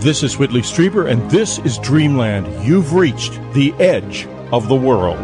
This is Whitley Strieber, and this is Dreamland. You've reached the edge of the world.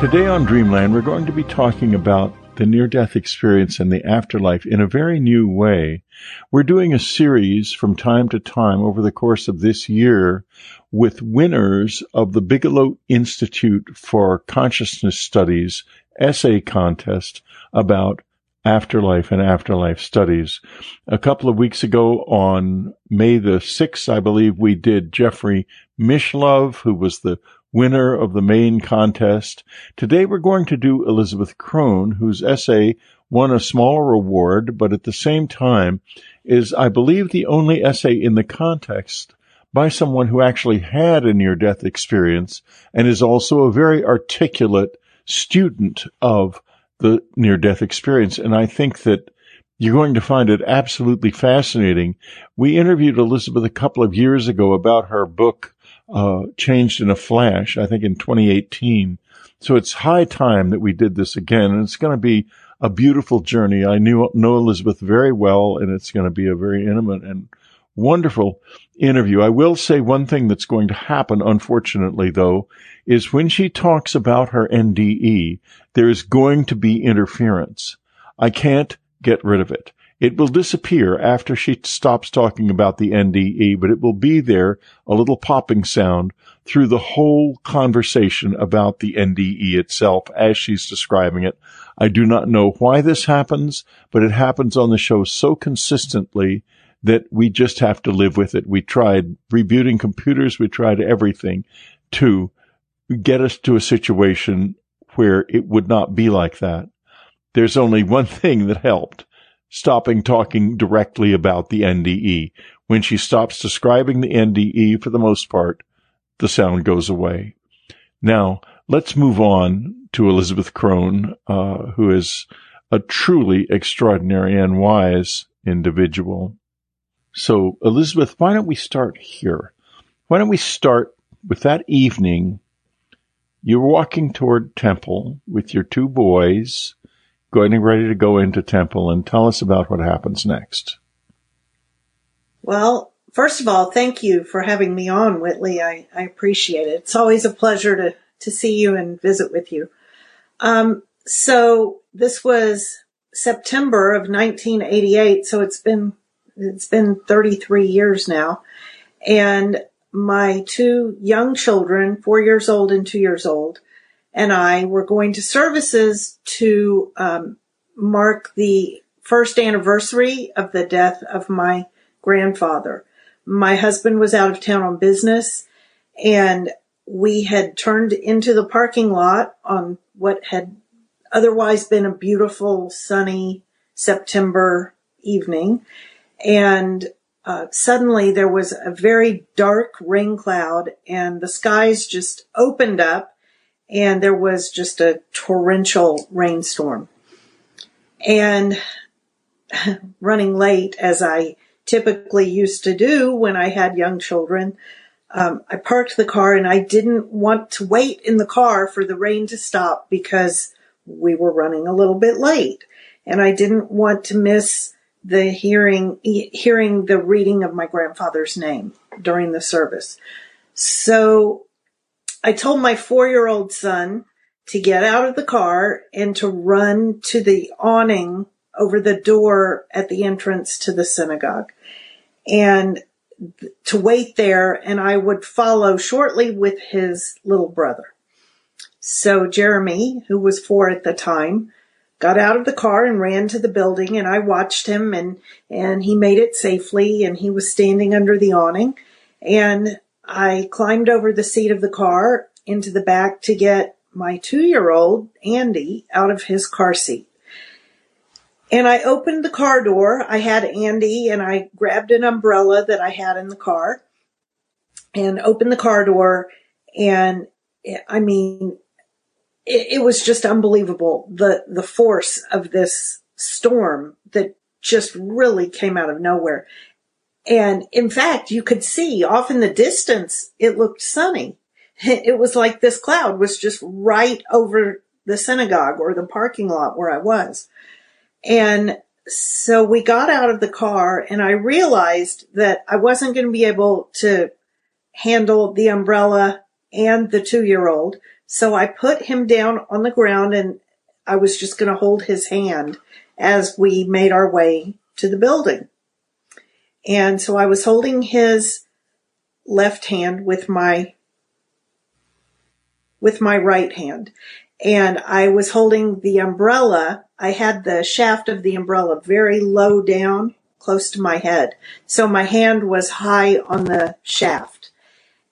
Today on Dreamland, we're going to be talking about the near death experience and the afterlife in a very new way. We're doing a series from time to time over the course of this year with winners of the Bigelow Institute for Consciousness Studies essay contest about afterlife and afterlife studies. A couple of weeks ago on May the 6th, I believe we did Jeffrey Mishlove, who was the winner of the main contest. Today we're going to do Elizabeth Krohn, whose essay won a smaller award, but at the same time is, I believe, the only essay in the context by someone who actually had a near death experience and is also a very articulate student of the near death experience. And I think that you're going to find it absolutely fascinating. We interviewed Elizabeth a couple of years ago about her book, uh, changed in a flash, I think in 2018. So it's high time that we did this again. And it's going to be a beautiful journey. I knew, know Elizabeth very well, and it's going to be a very intimate and wonderful interview. I will say one thing that's going to happen, unfortunately, though, is when she talks about her NDE, there is going to be interference. I can't get rid of it. It will disappear after she stops talking about the NDE, but it will be there, a little popping sound through the whole conversation about the NDE itself as she's describing it. I do not know why this happens, but it happens on the show so consistently that we just have to live with it. We tried rebooting computers. We tried everything to get us to a situation where it would not be like that. There's only one thing that helped stopping talking directly about the NDE. When she stops describing the NDE, for the most part, the sound goes away. Now, let's move on to Elizabeth Krohn, uh, who is a truly extraordinary and wise individual. So, Elizabeth, why don't we start here? Why don't we start with that evening? You're walking toward temple with your two boys getting ready to go into temple and tell us about what happens next. Well, first of all, thank you for having me on, Whitley. I, I appreciate it. It's always a pleasure to, to see you and visit with you. Um, so this was September of 1988. So it's been, it's been 33 years now. And my two young children, four years old and two years old, and I were going to services to um, mark the first anniversary of the death of my grandfather. My husband was out of town on business and we had turned into the parking lot on what had otherwise been a beautiful sunny September evening. And uh, suddenly there was a very dark rain cloud and the skies just opened up and there was just a torrential rainstorm. And running late, as I typically used to do when I had young children, um, I parked the car and I didn't want to wait in the car for the rain to stop because we were running a little bit late. And I didn't want to miss the hearing, hearing the reading of my grandfather's name during the service. So I told my four year old son to get out of the car and to run to the awning over the door at the entrance to the synagogue and to wait there and I would follow shortly with his little brother. So Jeremy, who was four at the time, got out of the car and ran to the building and I watched him and, and he made it safely and he was standing under the awning and I climbed over the seat of the car into the back to get my two year old Andy out of his car seat. And I opened the car door. I had Andy and I grabbed an umbrella that I had in the car and opened the car door. And I mean, it, it was just unbelievable. The, the force of this storm that just really came out of nowhere. And in fact, you could see off in the distance, it looked sunny. It was like this cloud was just right over the synagogue or the parking lot where I was. And so we got out of the car and I realized that I wasn't going to be able to handle the umbrella and the two year old. So I put him down on the ground and I was just going to hold his hand as we made our way to the building. And so I was holding his left hand with my with my right hand. And I was holding the umbrella. I had the shaft of the umbrella very low down, close to my head. So my hand was high on the shaft.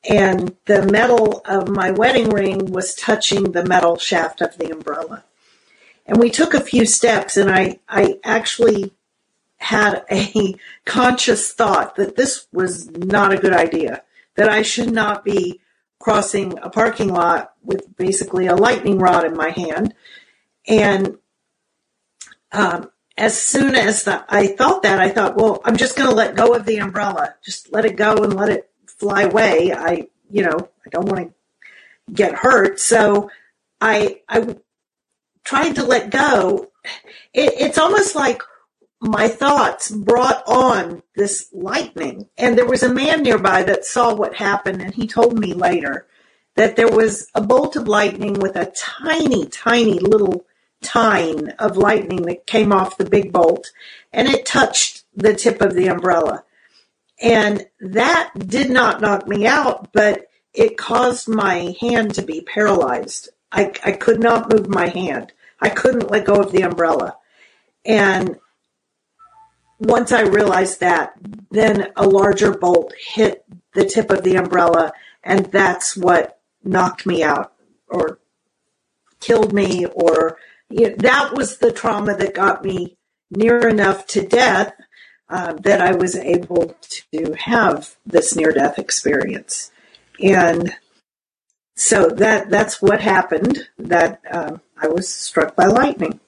And the metal of my wedding ring was touching the metal shaft of the umbrella. And we took a few steps and I, I actually had a conscious thought that this was not a good idea, that I should not be crossing a parking lot with basically a lightning rod in my hand. And um, as soon as the, I thought that, I thought, well, I'm just going to let go of the umbrella. Just let it go and let it fly away. I, you know, I don't want to get hurt. So I, I tried to let go. It, it's almost like my thoughts brought on this lightning. And there was a man nearby that saw what happened, and he told me later that there was a bolt of lightning with a tiny, tiny little tine of lightning that came off the big bolt, and it touched the tip of the umbrella. And that did not knock me out, but it caused my hand to be paralyzed. I, I could not move my hand. I couldn't let go of the umbrella. And once I realized that, then a larger bolt hit the tip of the umbrella, and that's what knocked me out or killed me, or you know, that was the trauma that got me near enough to death uh, that I was able to have this near death experience. And so that that's what happened. That uh, I was struck by lightning.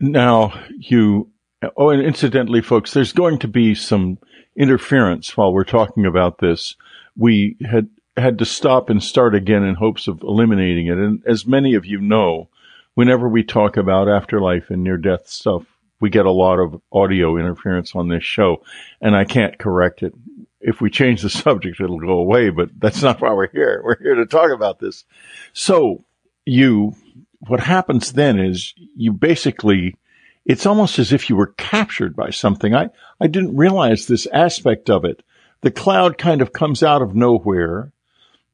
Now you Oh, and incidentally, folks, there's going to be some interference while we're talking about this. We had had to stop and start again in hopes of eliminating it. And as many of you know, whenever we talk about afterlife and near death stuff, we get a lot of audio interference on this show, and I can't correct it. If we change the subject, it'll go away, but that's not why we're here. We're here to talk about this. So you, what happens then is you basically it's almost as if you were captured by something. I, I didn't realize this aspect of it. The cloud kind of comes out of nowhere.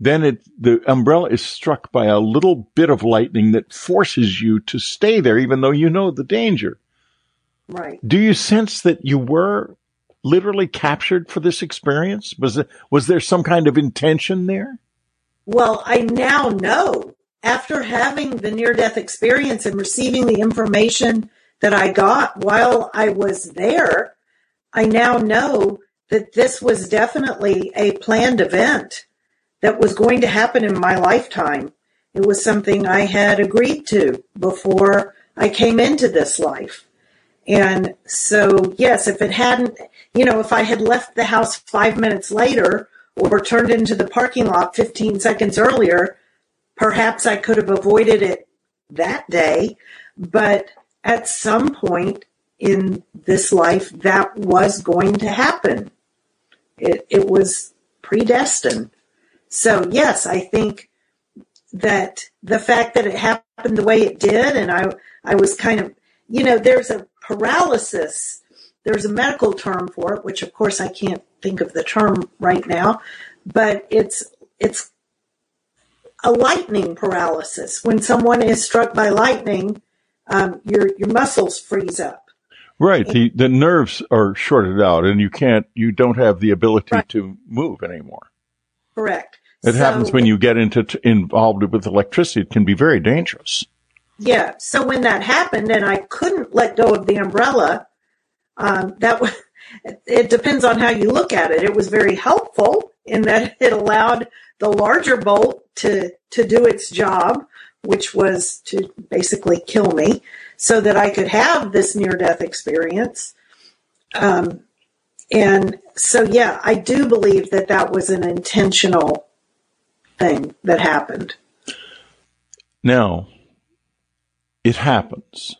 Then it, the umbrella is struck by a little bit of lightning that forces you to stay there, even though you know the danger. Right. Do you sense that you were literally captured for this experience? Was it, was there some kind of intention there? Well, I now know after having the near death experience and receiving the information that I got while I was there, I now know that this was definitely a planned event that was going to happen in my lifetime. It was something I had agreed to before I came into this life. And so, yes, if it hadn't, you know, if I had left the house five minutes later or turned into the parking lot 15 seconds earlier, perhaps I could have avoided it that day. But at some point in this life that was going to happen. It, it was predestined. So yes, I think that the fact that it happened the way it did, and I, I was kind of, you know, there's a paralysis. There's a medical term for it, which of course I can't think of the term right now, but it's, it's a lightning paralysis. When someone is struck by lightning, um, your your muscles freeze up. Right. And, the the nerves are shorted out, and you can't you don't have the ability right. to move anymore. Correct. It so, happens when you get into t- involved with electricity. It can be very dangerous. Yeah. So when that happened, and I couldn't let go of the umbrella, um, that was. It depends on how you look at it. It was very helpful in that it allowed the larger bolt to to do its job, which was to basically kill me so that I could have this near death experience. Um, and so, yeah, I do believe that that was an intentional thing that happened. Now, it happens.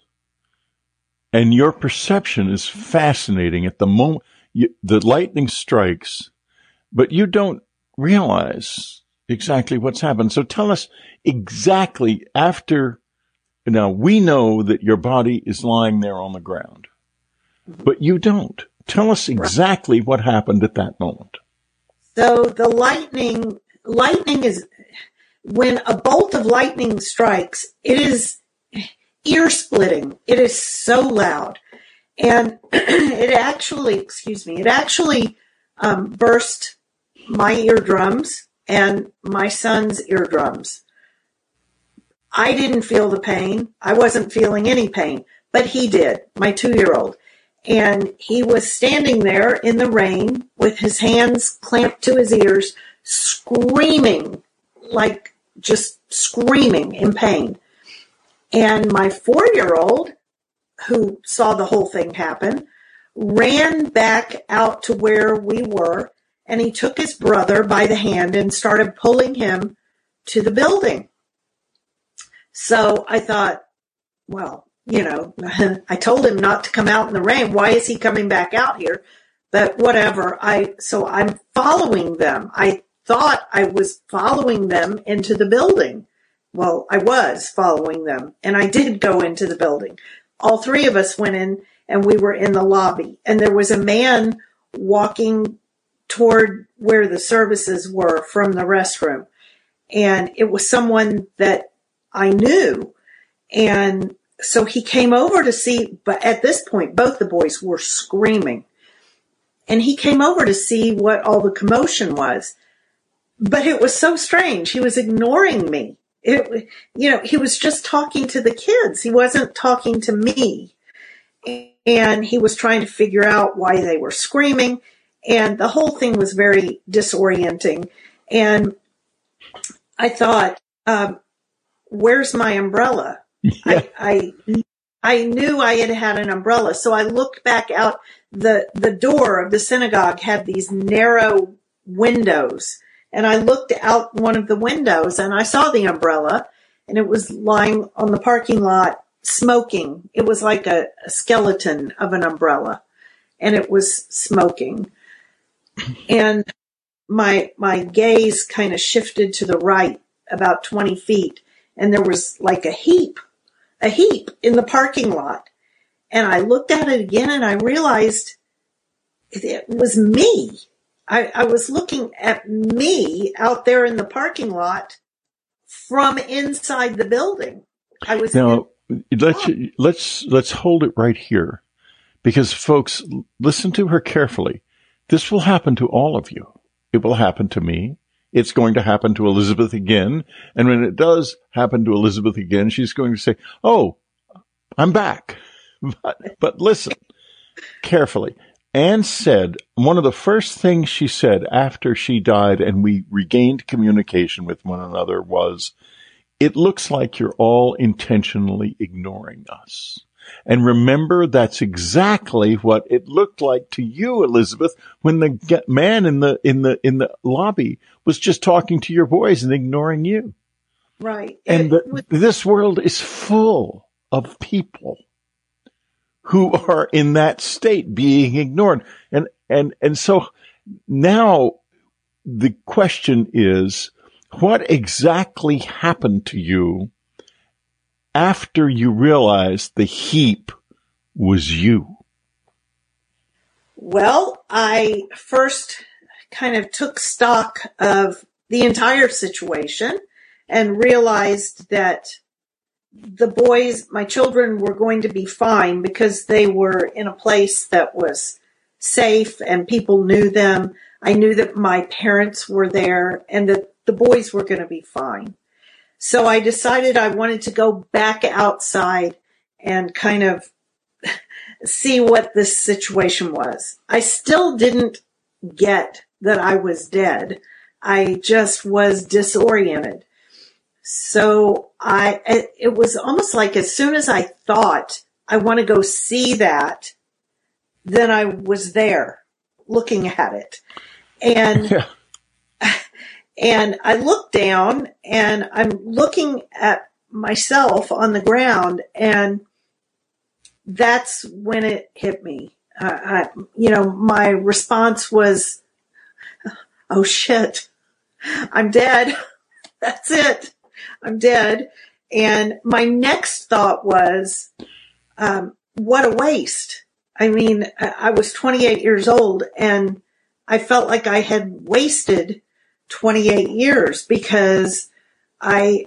and your perception is fascinating at the moment you, the lightning strikes, but you don't realize exactly what's happened. So tell us exactly after now we know that your body is lying there on the ground, but you don't. Tell us exactly what happened at that moment. So the lightning, lightning is when a bolt of lightning strikes, it is ear splitting. It is so loud. And it actually, excuse me, it actually um, burst my eardrums and my son's eardrums. I didn't feel the pain. I wasn't feeling any pain, but he did, my two year old. And he was standing there in the rain with his hands clamped to his ears, screaming, like just screaming in pain. And my four year old, who saw the whole thing happen, ran back out to where we were and he took his brother by the hand and started pulling him to the building. So I thought, well, you know, I told him not to come out in the rain. Why is he coming back out here? But whatever. I, so I'm following them. I thought I was following them into the building. Well, I was following them and I did go into the building. All three of us went in and we were in the lobby and there was a man walking toward where the services were from the restroom. And it was someone that I knew. And so he came over to see, but at this point, both the boys were screaming. And he came over to see what all the commotion was. But it was so strange. He was ignoring me. It, you know, he was just talking to the kids. He wasn't talking to me. And he was trying to figure out why they were screaming. And the whole thing was very disorienting. And I thought, um, where's my umbrella? Yeah. I, I, I knew I had had an umbrella. So I looked back out the, the door of the synagogue had these narrow windows and I looked out one of the windows and I saw the umbrella and it was lying on the parking lot smoking. It was like a, a skeleton of an umbrella and it was smoking. And my, my gaze kind of shifted to the right about 20 feet and there was like a heap, a heap in the parking lot. And I looked at it again and I realized it was me. I, I was looking at me out there in the parking lot from inside the building. I was now. In- let's let's let's hold it right here, because folks, listen to her carefully. This will happen to all of you. It will happen to me. It's going to happen to Elizabeth again. And when it does happen to Elizabeth again, she's going to say, Oh, I'm back. But, but listen carefully. Anne said one of the first things she said after she died and we regained communication with one another was, it looks like you're all intentionally ignoring us. And remember, that's exactly what it looked like to you, Elizabeth, when the man in the, in the, in the lobby was just talking to your boys and ignoring you. Right. And the, this world is full of people who are in that state being ignored. And, and, and so now the question is, what exactly happened to you after you realized the heap was you? Well, I first kind of took stock of the entire situation and realized that the boys, my children were going to be fine because they were in a place that was safe and people knew them. I knew that my parents were there and that the boys were going to be fine. So I decided I wanted to go back outside and kind of see what this situation was. I still didn't get that I was dead. I just was disoriented. So I, it was almost like as soon as I thought I want to go see that, then I was there looking at it. And, yeah. and I looked down and I'm looking at myself on the ground and that's when it hit me. Uh, I, you know, my response was, "Oh shit, I'm dead. that's it. I'm dead." And my next thought was, um, "What a waste." I mean, I was 28 years old and I felt like I had wasted 28 years because I,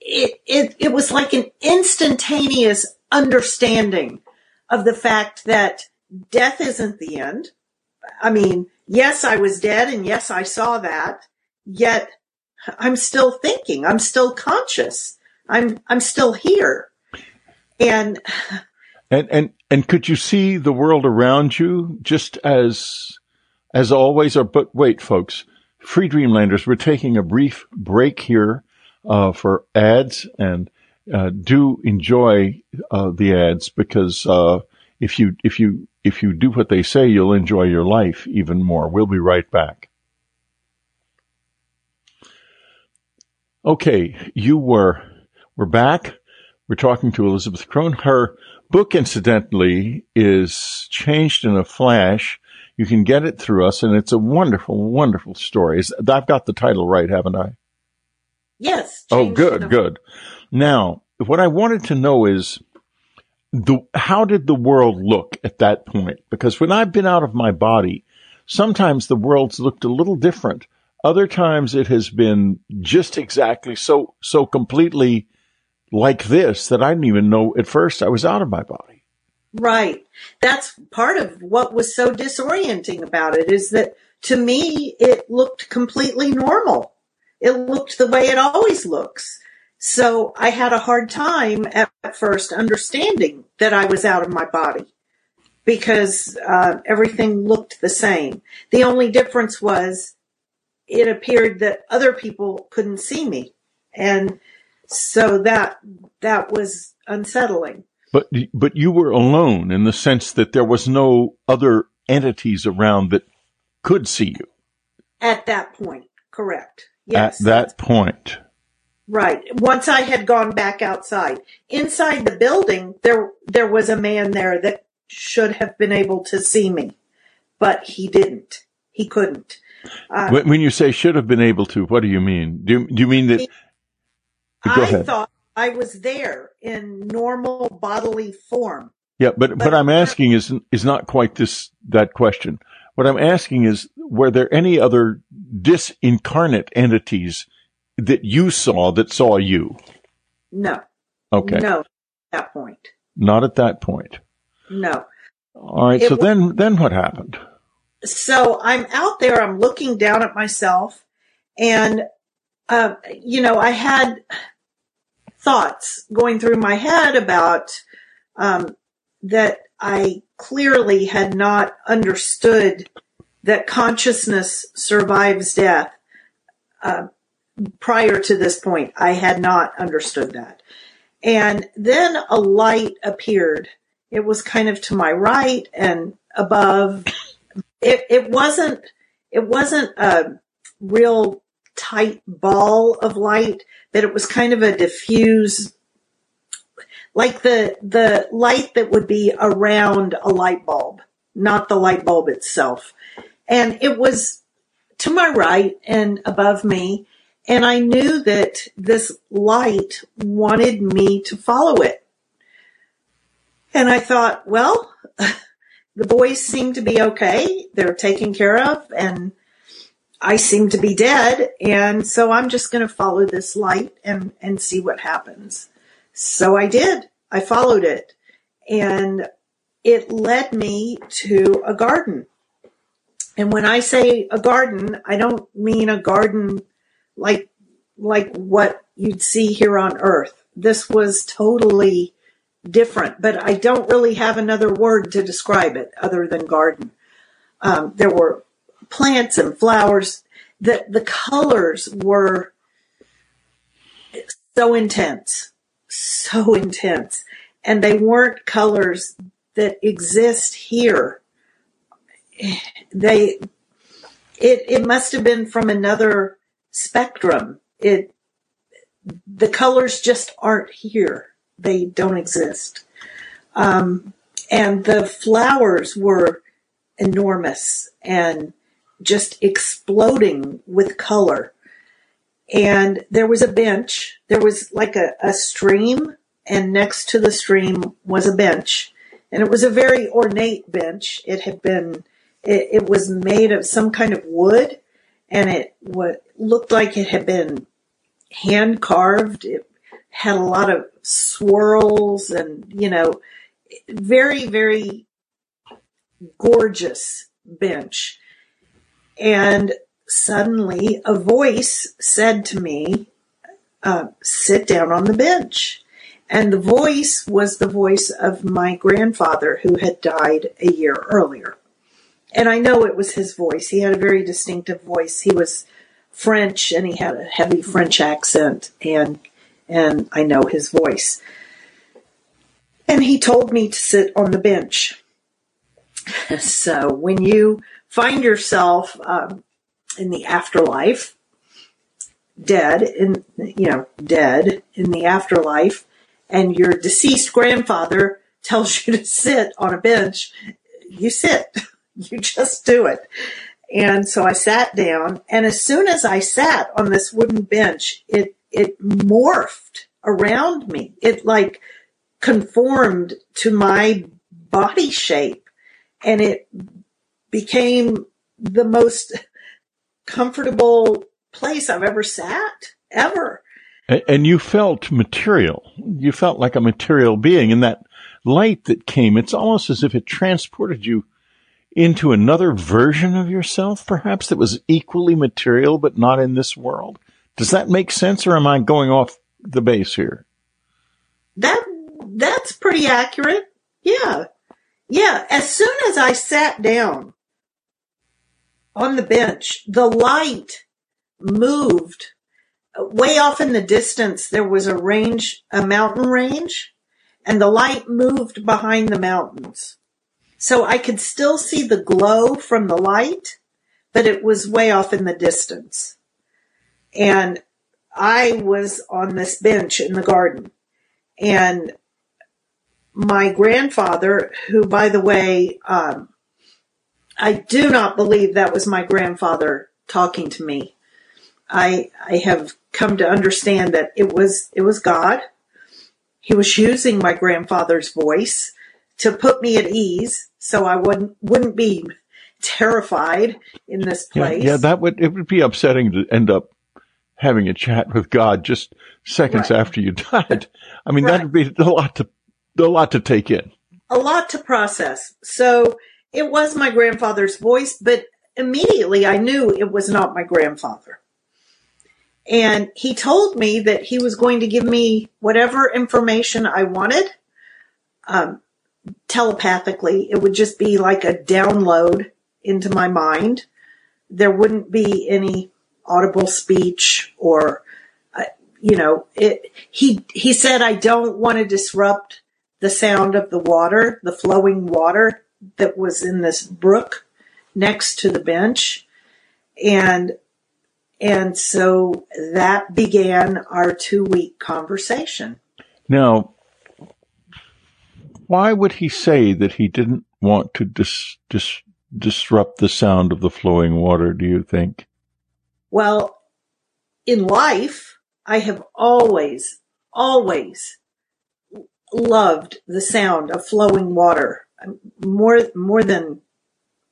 it, it, it was like an instantaneous understanding of the fact that death isn't the end. I mean, yes, I was dead and yes, I saw that, yet I'm still thinking. I'm still conscious. I'm, I'm still here. And, and, and, and could you see the world around you just as, as always? Or, but wait, folks, Free Dreamlanders, we're taking a brief break here uh, for ads, and uh, do enjoy uh, the ads because uh, if you if you if you do what they say, you'll enjoy your life even more. We'll be right back. Okay, you were we're back. We're talking to Elizabeth Krohn. Her book, incidentally, is changed in a flash you can get it through us, and it's a wonderful, wonderful story. I've got the title right, haven't I? Yes. Oh, good, good. Now, what I wanted to know is the how did the world look at that point? Because when I've been out of my body, sometimes the world's looked a little different. Other times it has been just exactly so so completely like this that I didn't even know at first I was out of my body. Right. That's part of what was so disorienting about it is that to me, it looked completely normal. It looked the way it always looks. So I had a hard time at first understanding that I was out of my body because uh, everything looked the same. The only difference was it appeared that other people couldn't see me. And so that, that was unsettling. But but you were alone in the sense that there was no other entities around that could see you. At that point, correct. Yes. At that point. Right. Once I had gone back outside. Inside the building there there was a man there that should have been able to see me. But he didn't. He couldn't. Uh, when you say should have been able to, what do you mean? Do, do you mean that? He, Go I ahead. thought I was there in normal bodily form. Yeah, but, but what I'm asking is is not quite this that question. What I'm asking is were there any other disincarnate entities that you saw that saw you? No. Okay. No, at that point. Not at that point. No. All right. It so was, then then what happened? So I'm out there, I'm looking down at myself and uh, you know, I had thoughts going through my head about um, that I clearly had not understood that consciousness survives death. Uh, prior to this point, I had not understood that. And then a light appeared. It was kind of to my right and above. It, it wasn't, it wasn't a real tight ball of light, but it was kind of a diffuse, like the, the light that would be around a light bulb, not the light bulb itself. And it was to my right and above me. And I knew that this light wanted me to follow it. And I thought, well, the boys seem to be okay. They're taken care of and I seem to be dead. And so I'm just going to follow this light and, and see what happens. So I did. I followed it and it led me to a garden. And when I say a garden, I don't mean a garden like, like what you'd see here on earth. This was totally different, but I don't really have another word to describe it other than garden. Um, there were plants and flowers. The, the colors were so intense, so intense. And they weren't colors that exist here. They, it, it must have been from another spectrum. It, the colors just aren't here. They don't exist. Um, and the flowers were enormous and just exploding with color. And there was a bench. There was like a, a stream and next to the stream was a bench. And it was a very ornate bench. It had been, it, it was made of some kind of wood and it what looked like it had been hand carved. It had a lot of swirls and, you know, very, very gorgeous bench. And suddenly a voice said to me, uh, sit down on the bench. And the voice was the voice of my grandfather who had died a year earlier. And I know it was his voice. He had a very distinctive voice. He was French and he had a heavy French accent and and I know his voice. And he told me to sit on the bench. so when you find yourself um, in the afterlife, dead in you know dead in the afterlife, and your deceased grandfather tells you to sit on a bench, you sit. You just do it. And so I sat down, and as soon as I sat on this wooden bench, it it morphed around me. It like conformed to my body shape and it became the most comfortable place I've ever sat ever. And you felt material. You felt like a material being and that light that came, it's almost as if it transported you into another version of yourself, perhaps that was equally material, but not in this world. Does that make sense or am I going off the base here? That, that's pretty accurate. Yeah. Yeah. As soon as I sat down on the bench, the light moved way off in the distance. There was a range, a mountain range and the light moved behind the mountains. So I could still see the glow from the light, but it was way off in the distance. And I was on this bench in the garden and my grandfather, who by the way, um, I do not believe that was my grandfather talking to me. I, I have come to understand that it was, it was God. He was using my grandfather's voice to put me at ease so I wouldn't, wouldn't be terrified in this place. Yeah, yeah, that would, it would be upsetting to end up having a chat with God just seconds right. after you died. I mean, right. that would be a lot to, a lot to take in. A lot to process. So it was my grandfather's voice, but immediately I knew it was not my grandfather. And he told me that he was going to give me whatever information I wanted, um, telepathically. It would just be like a download into my mind. There wouldn't be any audible speech or, uh, you know, it, he, he said, I don't want to disrupt the sound of the water, the flowing water that was in this brook next to the bench. And, and so that began our two week conversation. Now, why would he say that he didn't want to dis, dis, disrupt the sound of the flowing water, do you think? Well, in life, I have always, always loved the sound of flowing water more, more than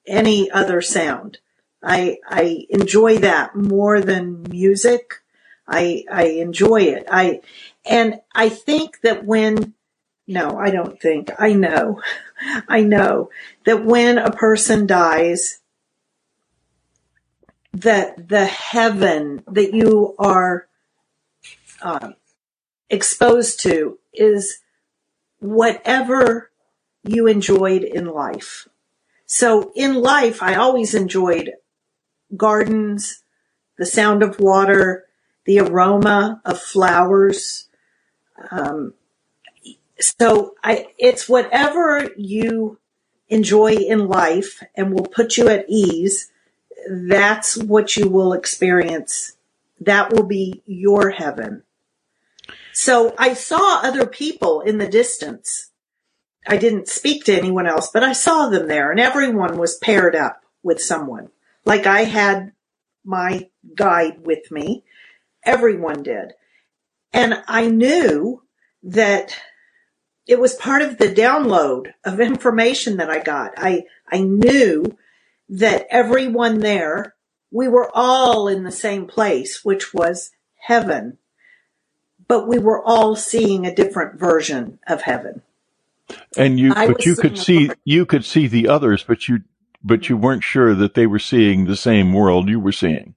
any other sound. I, I enjoy that more than music. I, I enjoy it. I, and I think that when, no, I don't think, I know, I know that when a person dies, that the heaven that you are uh, exposed to is whatever you enjoyed in life. So in life, I always enjoyed gardens, the sound of water, the aroma of flowers. Um, so I, it's whatever you enjoy in life and will put you at ease that's what you will experience. That will be your heaven. So I saw other people in the distance I didn't speak to anyone else, but I saw them there and everyone was paired up with someone. Like I had my guide with me. Everyone did. And I knew that it was part of the download of information that I got. I, I knew that everyone there, we were all in the same place, which was heaven, but we were all seeing a different version of heaven. And you, I but you could see, you could see the others, but you, but you weren't sure that they were seeing the same world you were seeing.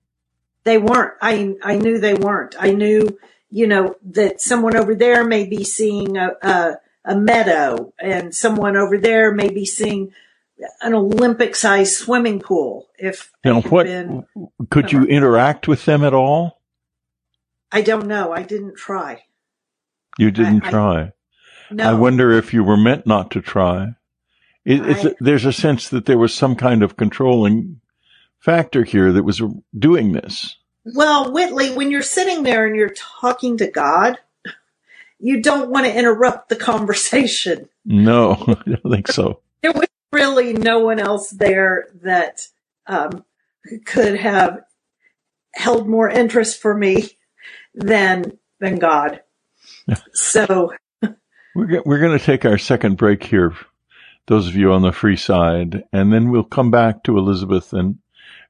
They weren't. I, I knew they weren't. I knew, you know, that someone over there may be seeing a, a, a meadow and someone over there may be seeing an Olympic sized swimming pool. If now, what been, could you interact with them at all? I don't know. I didn't try. You didn't I, try. I, no. I wonder if you were meant not to try. It, I, there's a sense that there was some kind of controlling factor here that was doing this. Well, Whitley, when you're sitting there and you're talking to God, you don't want to interrupt the conversation. No, I don't think so. there was really no one else there that um, could have held more interest for me than than God. so we're we're going to take our second break here. Those of you on the free side, and then we'll come back to Elizabeth and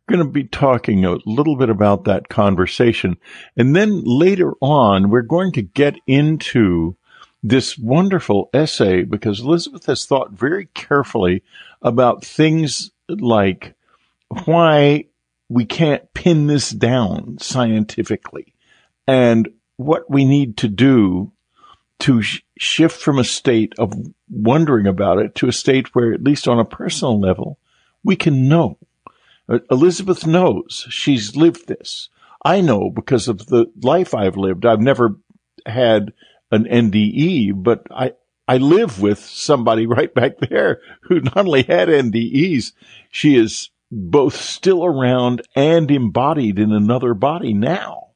going to be talking a little bit about that conversation. And then later on, we're going to get into this wonderful essay because Elizabeth has thought very carefully about things like why we can't pin this down scientifically and what we need to do to sh- shift from a state of wondering about it to a state where, at least on a personal level, we can know. Elizabeth knows she's lived this. I know because of the life I've lived. I've never had an NDE, but I, I live with somebody right back there who not only had NDEs, she is both still around and embodied in another body now.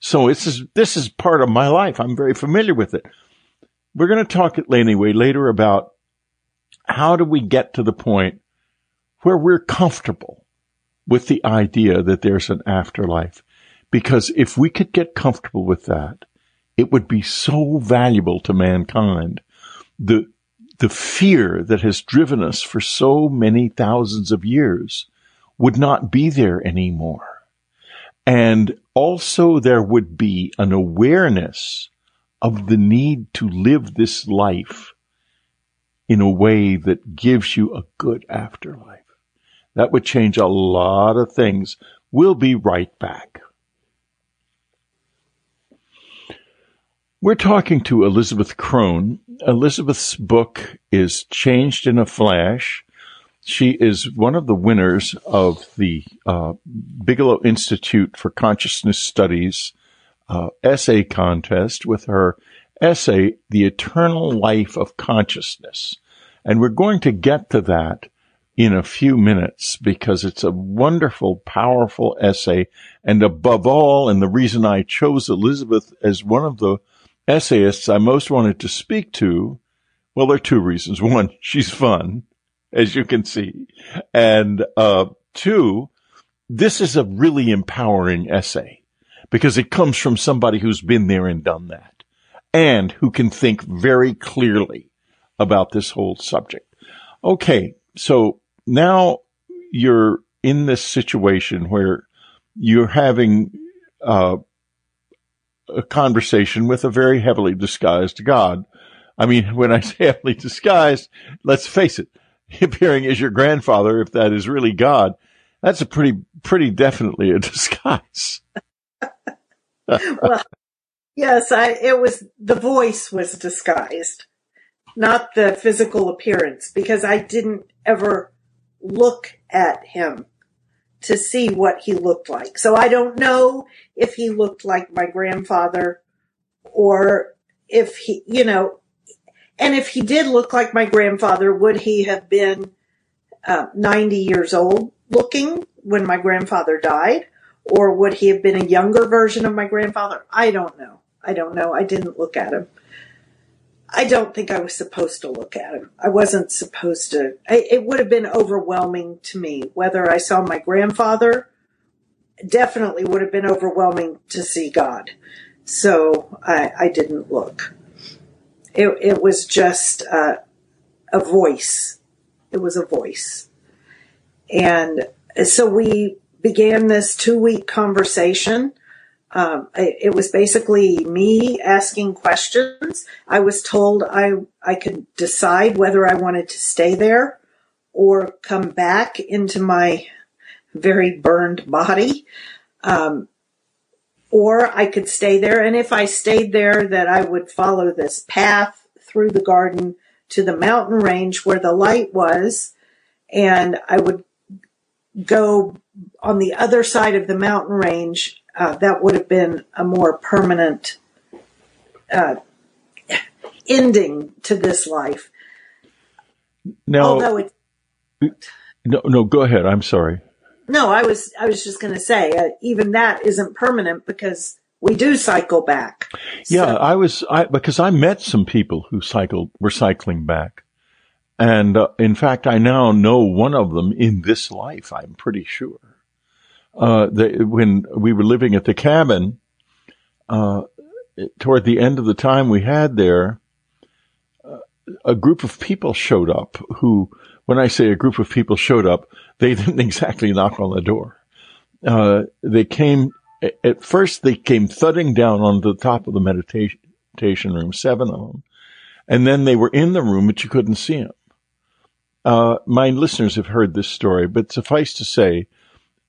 So this is, this is part of my life. I'm very familiar with it. We're going to talk anyway later about how do we get to the point where we're comfortable with the idea that there's an afterlife. Because if we could get comfortable with that, it would be so valuable to mankind. The, the fear that has driven us for so many thousands of years would not be there anymore. And also there would be an awareness of the need to live this life in a way that gives you a good afterlife. That would change a lot of things. We'll be right back. We're talking to Elizabeth Krohn. Elizabeth's book is Changed in a Flash she is one of the winners of the uh, Bigelow Institute for Consciousness Studies uh, essay contest with her essay, The Eternal Life of Consciousness. And we're going to get to that in a few minutes because it's a wonderful, powerful essay. And above all, and the reason I chose Elizabeth as one of the essayists I most wanted to speak to, well, there are two reasons. One, she's fun as you can see. And, uh, two, this is a really empowering essay because it comes from somebody who's been there and done that and who can think very clearly about this whole subject. Okay. So now you're in this situation where you're having, uh, a conversation with a very heavily disguised God. I mean, when I say heavily disguised, let's face it, appearing as your grandfather, if that is really God, that's a pretty, pretty definitely a disguise. well, yes, I, it was, the voice was disguised, not the physical appearance, because I didn't ever look at him to see what he looked like. So I don't know if he looked like my grandfather or if he, you know, and if he did look like my grandfather, would he have been uh, 90 years old looking when my grandfather died? Or would he have been a younger version of my grandfather? I don't know. I don't know. I didn't look at him. I don't think I was supposed to look at him. I wasn't supposed to. I, it would have been overwhelming to me whether I saw my grandfather. Definitely would have been overwhelming to see God. So I, I didn't look. It, it was just uh, a voice. It was a voice. And so we began this two week conversation um, it, it was basically me asking questions. I was told I I could decide whether I wanted to stay there or come back into my very burned body. Um, or I could stay there. And if I stayed there, that I would follow this path through the garden to the mountain range where the light was. And I would go on the other side of the mountain range uh, that would have been a more permanent uh, ending to this life. It, no, no, go ahead. I'm sorry. No, I was, I was just going to say, uh, even that isn't permanent because we do cycle back. Yeah, so. I was, I because I met some people who cycled, were cycling back, and uh, in fact, I now know one of them in this life. I'm pretty sure uh, the, when we were living at the cabin, uh, toward the end of the time we had there, uh, a group of people showed up who, when I say a group of people showed up, they didn't exactly knock on the door. Uh, they came, at first they came thudding down on the top of the meditation room, seven of them. And then they were in the room, but you couldn't see them. Uh, my listeners have heard this story, but suffice to say,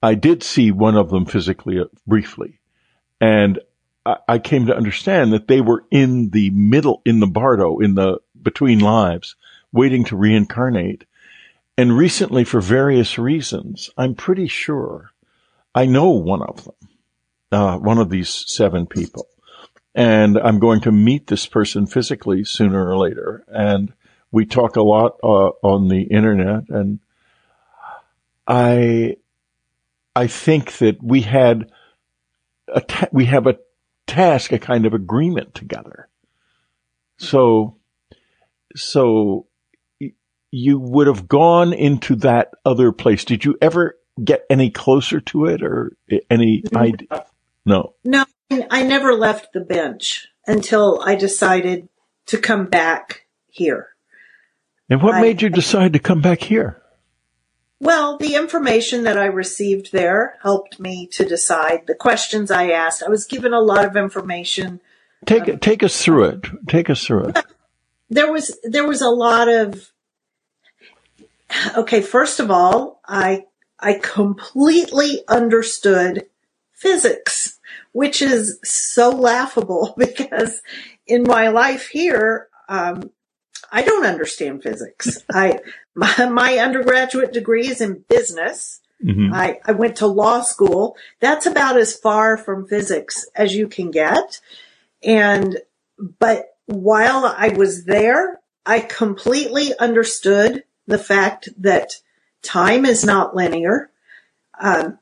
I did see one of them physically uh, briefly, and I, I came to understand that they were in the middle, in the bardo, in the between lives, waiting to reincarnate. And recently, for various reasons, I'm pretty sure I know one of them, uh, one of these seven people. And I'm going to meet this person physically sooner or later. And we talk a lot uh, on the internet. And I I think that we had a ta- we have a task, a kind of agreement together. So, so you would have gone into that other place. Did you ever get any closer to it or any idea? No. No, I never left the bench until I decided to come back here. And what I, made you decide to come back here? Well, the information that I received there helped me to decide the questions I asked. I was given a lot of information. Take um, take us through it. Take us through it. There was there was a lot of Okay, first of all, I I completely understood physics, which is so laughable because in my life here, um, I don't understand physics. I my, my, undergraduate degree is in business. Mm-hmm. I, I went to law school. That's about as far from physics as you can get. And, but while I was there, I completely understood the fact that time is not linear. Um,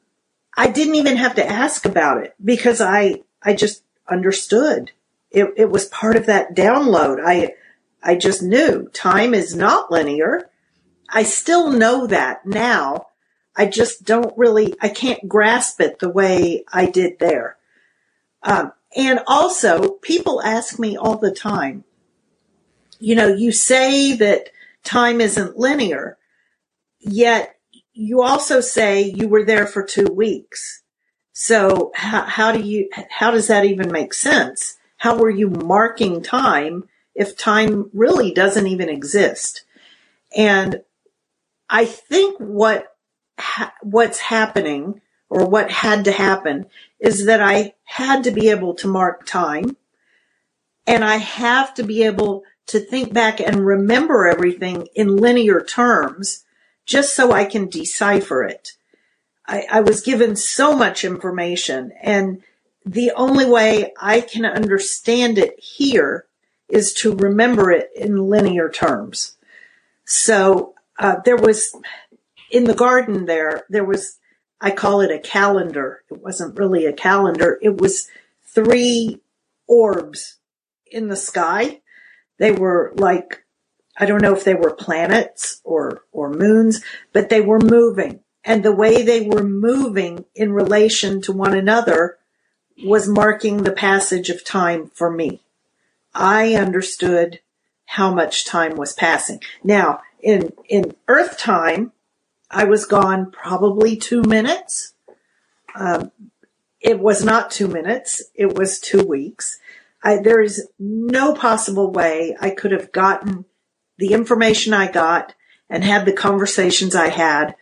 I didn't even have to ask about it because I, I just understood. It, it was part of that download. I, I just knew time is not linear. I still know that now. I just don't really, I can't grasp it the way I did there. Um, and also people ask me all the time, you know, you say that time isn't linear, yet you also say you were there for two weeks. So how, how do you, how does that even make sense? How were you marking time if time really doesn't even exist. And I think what, ha- what's happening or what had to happen is that I had to be able to mark time and I have to be able to think back and remember everything in linear terms just so I can decipher it. I, I was given so much information and the only way I can understand it here is to remember it in linear terms. So uh, there was in the garden there, there was, I call it a calendar. It wasn't really a calendar. It was three orbs in the sky They were like, I don't know if they were planets or, or moons, but they were moving. And the way they were moving in relation to one another was marking the passage of time for me. I understood how much time was passing. Now, in, in Earth time, I was gone probably two minutes. Um, it was not two minutes. It was two weeks. I, there is no possible way I could have gotten the information I got and had the conversations I had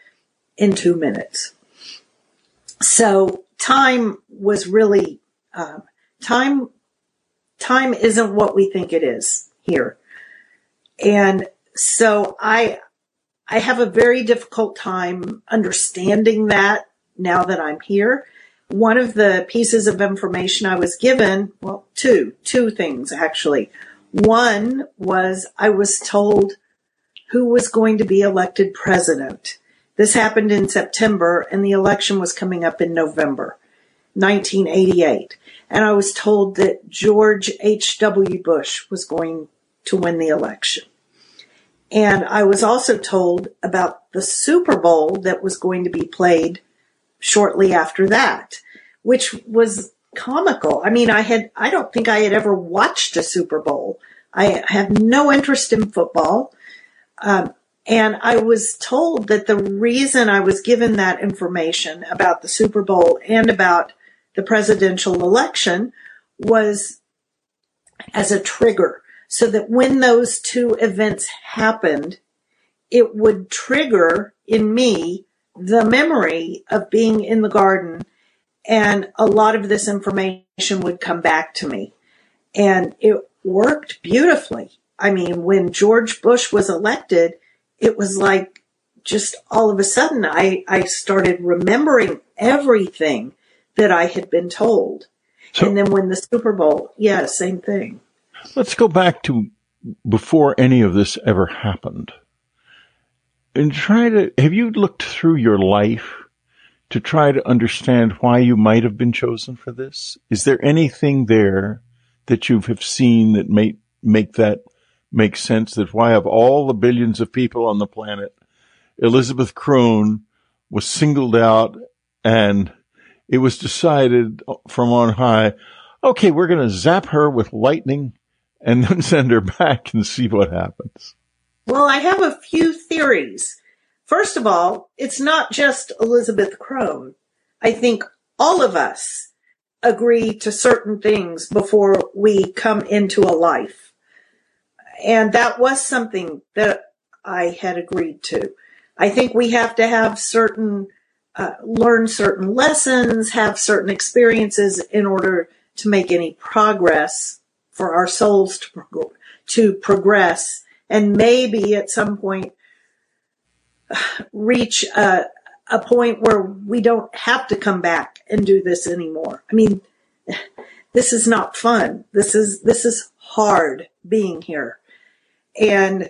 in two minutes. So time was really, uh, time, time isn't what we think it is here. And so I, I have a very difficult time understanding that now that I'm here. One of the pieces of information I was given, well, two, two things actually. One was I was told who was going to be elected president. This happened in September and the election was coming up in November 1988. And I was told that George H.W. Bush was going to win the election. And I was also told about the Super Bowl that was going to be played shortly after that, which was comical. I mean, I had, I don't think I had ever watched a Super Bowl. I have no interest in football. Um, and I was told that the reason I was given that information about the Super Bowl and about the presidential election was as a trigger so that when those two events happened, it would trigger in me the memory of being in the garden and a lot of this information would come back to me. And it worked beautifully. I mean, when George Bush was elected, it was like just all of a sudden I, I started remembering everything that I had been told. So, and then when the Super Bowl, yeah, same thing. Let's go back to before any of this ever happened. And try to, have you looked through your life to try to understand why you might have been chosen for this? Is there anything there that you have seen that may make that make sense? That why of all the billions of people on the planet, Elizabeth Krohn was singled out and it was decided from on high, okay, we're going to zap her with lightning and then send her back and see what happens. Well, I have a few theories. First of all, it's not just Elizabeth Krohn. I think all of us agree to certain things before we come into a life. And that was something that I had agreed to. I think we have to have certain, uh, learn certain lessons, have certain experiences in order to make any progress for our souls to, prog- to progress. And maybe at some point reach a, a point where we don't have to come back and do this anymore. I mean, this is not fun. This is, this is hard being here. And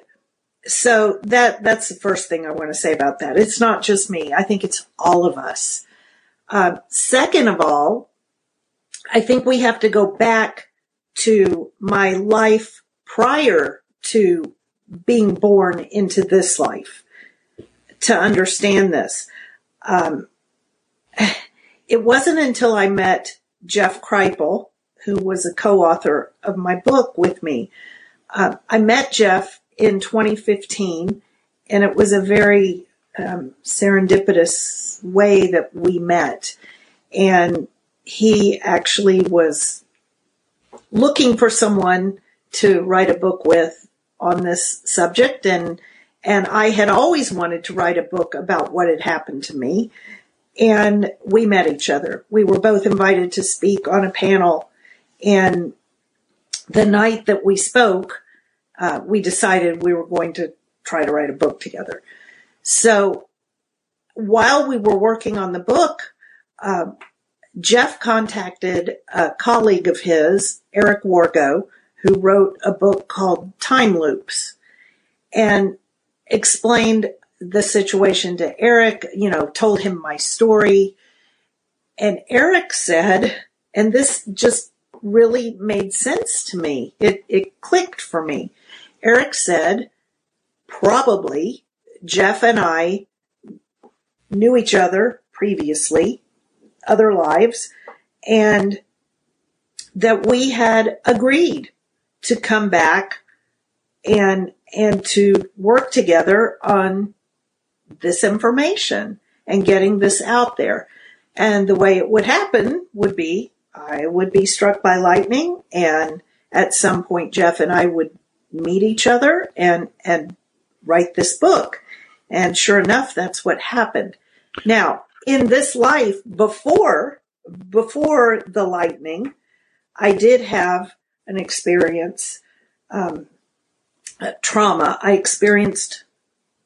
so that, that's the first thing I want to say about that. It's not just me. I think it's all of us. Uh, second of all, I think we have to go back to my life prior to being born into this life to understand this. Um, it wasn't until I met Jeff Kripal, who was a co-author of my book with me. Uh, I met Jeff in 2015, and it was a very um, serendipitous way that we met. And he actually was looking for someone to write a book with on this subject, and and I had always wanted to write a book about what had happened to me. And we met each other. We were both invited to speak on a panel. And the night that we spoke, uh, we decided we were going to try to write a book together. So while we were working on the book, uh, Jeff contacted a colleague of his, Eric Wargo, who wrote a book called Time Loops. And explained the situation to Eric, you know, told him my story. And Eric said, and this just really made sense to me. It, it clicked for me. Eric said, probably Jeff and I knew each other previously, other lives, and that we had agreed to come back and and to work together on this information and getting this out there. And the way it would happen would be I would be struck by lightning and at some point Jeff and I would meet each other and and write this book. And sure enough, that's what happened. Now, in this life before before the lightning, I did have an experience, um, trauma. I experienced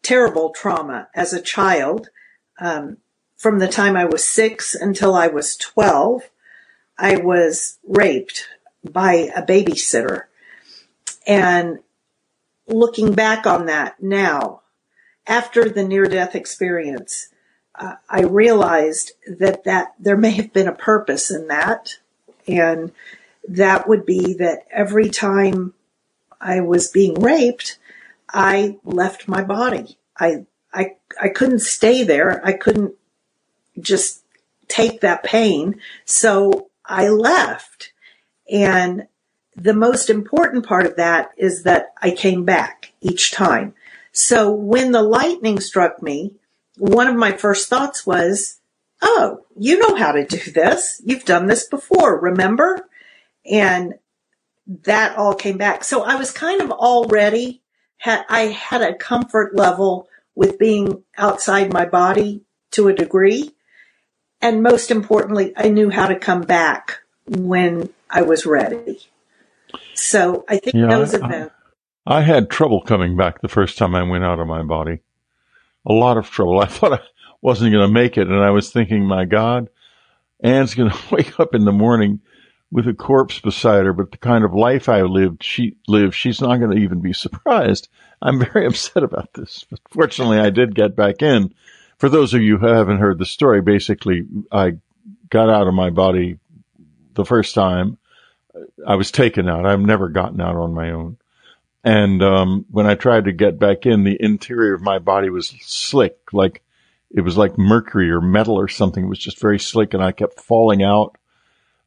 terrible trauma as a child. Um, from the time I was six until I was 12, I was raped by a babysitter. And looking back on that now, after the near death experience, uh, I realized that that there may have been a purpose in that. And that would be that every time I was being raped, I left my body. I, I, I couldn't stay there. I couldn't just take that pain. So I left. And the most important part of that is that I came back each time. So when the lightning struck me, one of my first thoughts was, Oh, you know how to do this. You've done this before, remember? And that all came back. So I was kind of already had, I had a comfort level with being outside my body to a degree. And most importantly, I knew how to come back when I was ready. So I think yeah, those events. I, I had trouble coming back the first time I went out of my body. A lot of trouble. I thought I wasn't going to make it. And I was thinking, my God, Anne's going to wake up in the morning with a corpse beside her, but the kind of life I lived, she lived, she's not going to even be surprised. I'm very upset about this. But fortunately, I did get back in. For those of you who haven't heard the story, basically, I got out of my body the first time. I was taken out. I've never gotten out on my own. And um, when I tried to get back in, the interior of my body was slick, like it was like mercury or metal or something. It was just very slick, and I kept falling out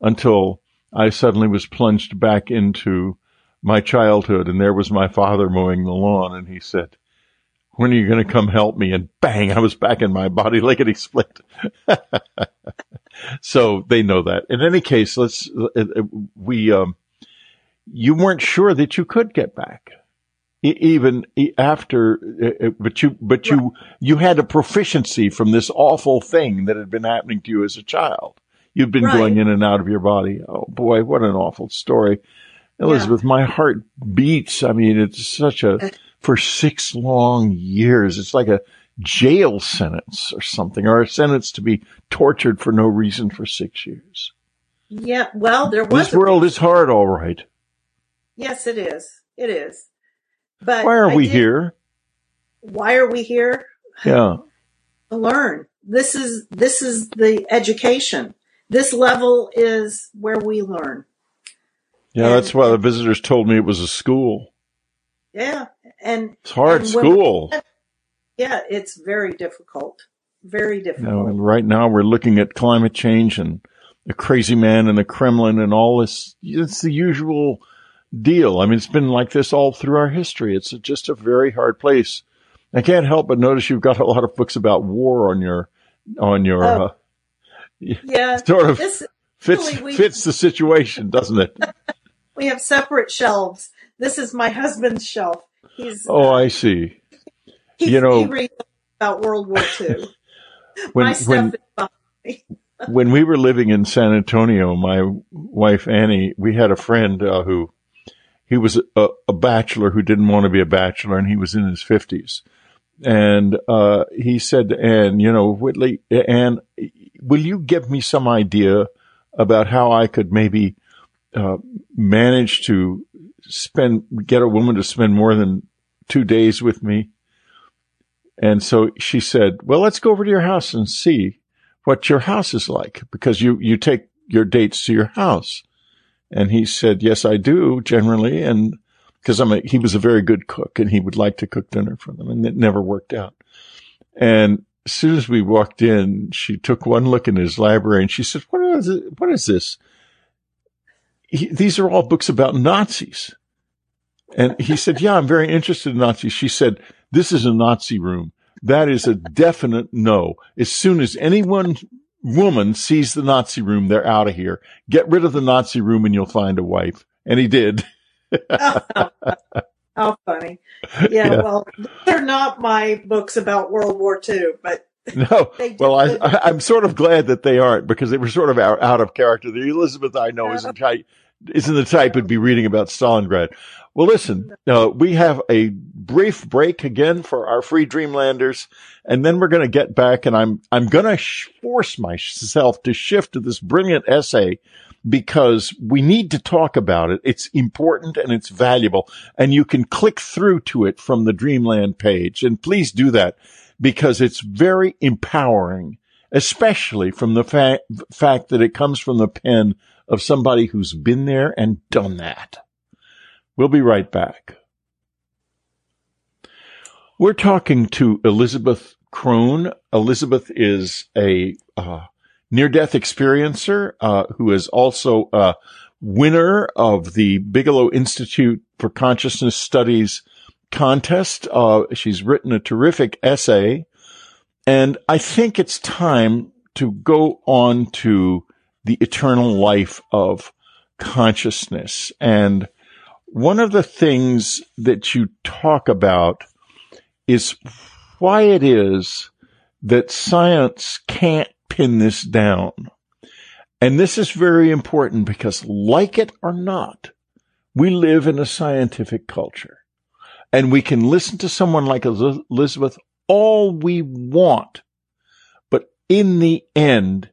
until I suddenly was plunged back into my childhood and there was my father mowing the lawn and he said, when are you going to come help me? And bang, I was back in my body like lickety split. so they know that. In any case, let's, uh, uh, we, um, you weren't sure that you could get back. Even after, uh, but you, but you, you had a proficiency from this awful thing that had been happening to you as a child. You've been right. going in and out of your body. Oh boy, what an awful story. Elizabeth, yeah. my heart beats. I mean, it's such a. for six long years, it's like a jail sentence or something, or a sentence to be tortured for no reason for six years. Yeah, well, there was. This world is hard, all right. Yes, it is. It is. But why are I we did, here? Why are we here? Yeah. To learn. This is, this is the education this level is where we learn. Yeah, and, that's why the visitors told me it was a school. Yeah, and it's hard and school. Yeah, it's very difficult. Very difficult. You know, and right now we're looking at climate change and the crazy man in the Kremlin and all this. It's the usual deal. I mean, it's been like this all through our history. It's just a very hard place. I can't help but notice you've got a lot of books about war on your on your oh. uh, yeah, sort of this, fits we, fits the situation, doesn't it? we have separate shelves. This is my husband's shelf. He's oh, uh, I see. you know, about World War II. when, when, when we were living in San Antonio, my wife Annie, we had a friend uh, who he was a, a, bachelor who didn't want to be a bachelor, and he was in his fifties. And uh, he said to Anne, "You know, Whitley, Anne, will you give me some idea about how I could maybe uh, manage to spend get a woman to spend more than two days with me? And so she said, "Well, let's go over to your house and see what your house is like because you you take your dates to your house." And he said, "Yes, I do generally." And because I'm a, he was a very good cook and he would like to cook dinner for them and it never worked out. And as soon as we walked in, she took one look in his library and she said, what is, it, what is this? He, these are all books about Nazis. And he said, yeah, I'm very interested in Nazis. She said, this is a Nazi room. That is a definite no. As soon as anyone woman sees the Nazi room, they're out of here. Get rid of the Nazi room and you'll find a wife. And he did. How funny. Yeah, yeah, well, they're not my books about World War II, but. No, well, I, I, am sort of glad that they aren't because they were sort of out, out of character. The Elizabeth I know isn't, type, isn't the type who'd be reading about Stalingrad. Well, listen, uh, we have a brief break again for our free Dreamlanders, and then we're going to get back and I'm, I'm going to sh- force myself to shift to this brilliant essay because we need to talk about it. It's important and it's valuable and you can click through to it from the Dreamland page. And please do that because it's very empowering, especially from the fa- fact that it comes from the pen of somebody who's been there and done that. We'll be right back. We're talking to Elizabeth Krohn. Elizabeth is a uh, near death experiencer, uh, who is also a winner of the Bigelow Institute for Consciousness Studies contest. Uh, she's written a terrific essay. And I think it's time to go on to the eternal life of consciousness. And one of the things that you talk about is why it is that science can't pin this down. And this is very important because like it or not, we live in a scientific culture and we can listen to someone like Elizabeth all we want. But in the end,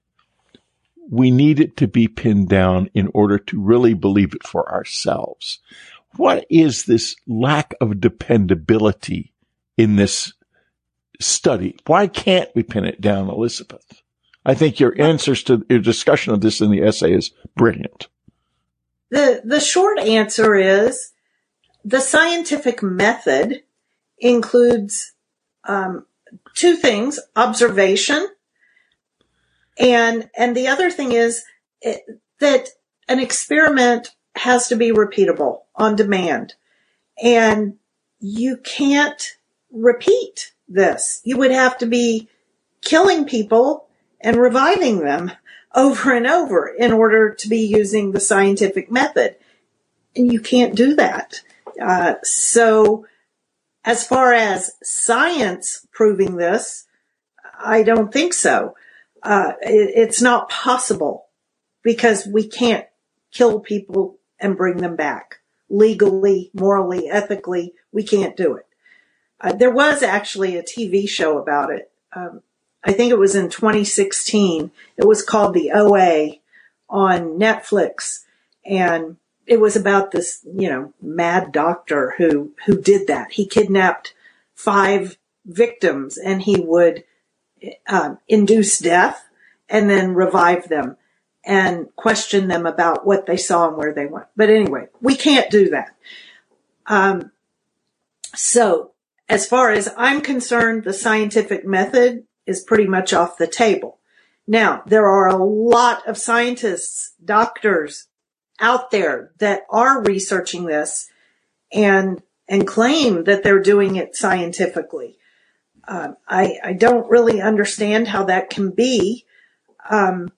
we need it to be pinned down in order to really believe it for ourselves. What is this lack of dependability in this study? Why can't we pin it down, Elizabeth? I think your answers to your discussion of this in the essay is brilliant. The, the short answer is the scientific method includes um, two things: observation, and and the other thing is it, that an experiment has to be repeatable on demand, and you can't repeat this. You would have to be killing people and reviving them over and over in order to be using the scientific method. And you can't do that. Uh, so as far as science proving this, I don't think so. Uh, it, it's not possible because we can't kill people and bring them back legally, morally, ethically. We can't do it. Uh, there was actually a TV show about it. Um, I think it was in 2016. It was called The OA on Netflix. And it was about this, you know, mad doctor who, who did that. He kidnapped five victims and he would uh, induce death and then revive them and question them about what they saw and where they went. But anyway, we can't do that. Um, so as far as I'm concerned, the scientific method is pretty much off the table. Now, there are a lot of scientists, doctors out there that are researching this and, and claim that they're doing it scientifically. Um, I, I don't really understand how that can be. Um,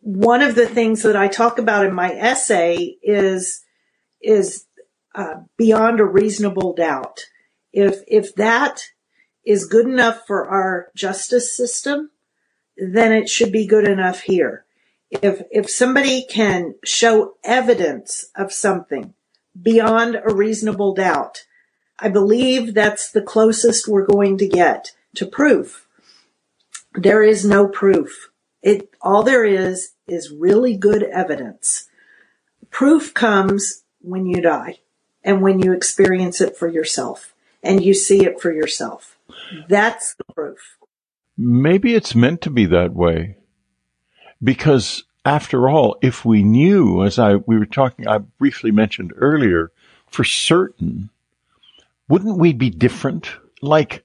one of the things that I talk about in my essay is, is, uh, beyond a reasonable doubt. If, if that is good enough for our justice system, then it should be good enough here. If, if somebody can show evidence of something beyond a reasonable doubt, I believe that's the closest we're going to get to proof. There is no proof. It, all there is is really good evidence. Proof comes when you die and when you experience it for yourself and you see it for yourself. That's the proof. Maybe it's meant to be that way. Because after all, if we knew, as I, we were talking, I briefly mentioned earlier, for certain, wouldn't we be different? Like,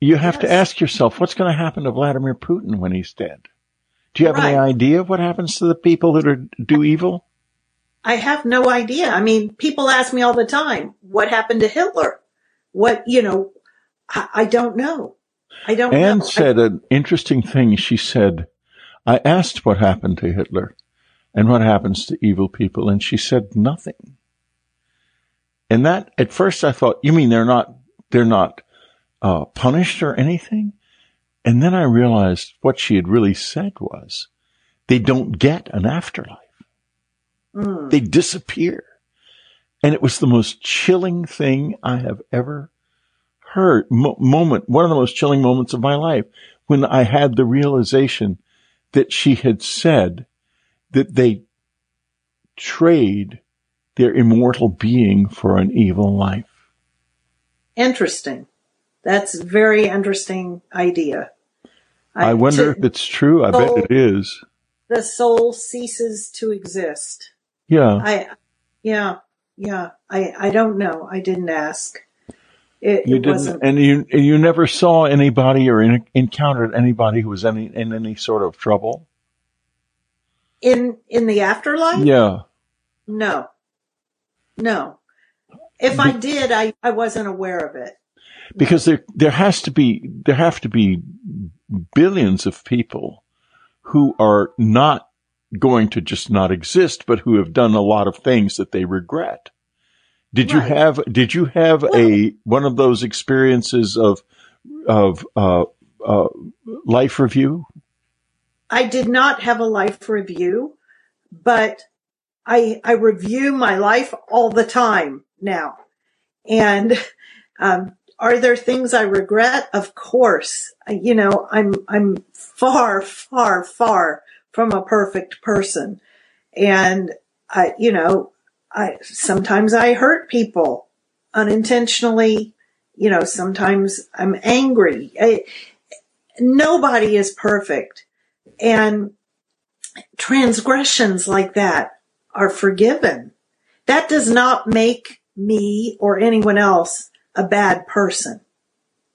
you have yes. to ask yourself, what's going to happen to Vladimir Putin when he's dead? Do you have right. any idea of what happens to the people that are, do evil? I have no idea. I mean, people ask me all the time, what happened to Hitler? What, you know, I, I don't know. I don't Anne know. said I, an interesting thing. She said, I asked what happened to Hitler and what happens to evil people, and she said nothing. And that, at first I thought, you mean they're not, they're not, uh, punished or anything? And then I realized what she had really said was, they don't get an afterlife. Mm. They disappear. And it was the most chilling thing I have ever heard. Mo- moment, one of the most chilling moments of my life when I had the realization that she had said that they trade their immortal being for an evil life. Interesting. That's a very interesting idea. I, I wonder to, if it's true. I soul, bet it is. The soul ceases to exist. Yeah. I, yeah, yeah. I, I don't know. I didn't ask. It, you it didn't, and you you never saw anybody or in, encountered anybody who was any in any sort of trouble. In in the afterlife? Yeah. No. No. If I did, I, I wasn't aware of it. Because there there has to be there have to be billions of people who are not going to just not exist, but who have done a lot of things that they regret. Did right. you have did you have well, a one of those experiences of of uh, uh, life review? I did not have a life review, but I I review my life all the time now, and um, are there things I regret? Of course, you know I'm I'm far far far from a perfect person, and I you know I sometimes I hurt people unintentionally. You know, sometimes I'm angry. I, nobody is perfect. And transgressions like that are forgiven. That does not make me or anyone else a bad person.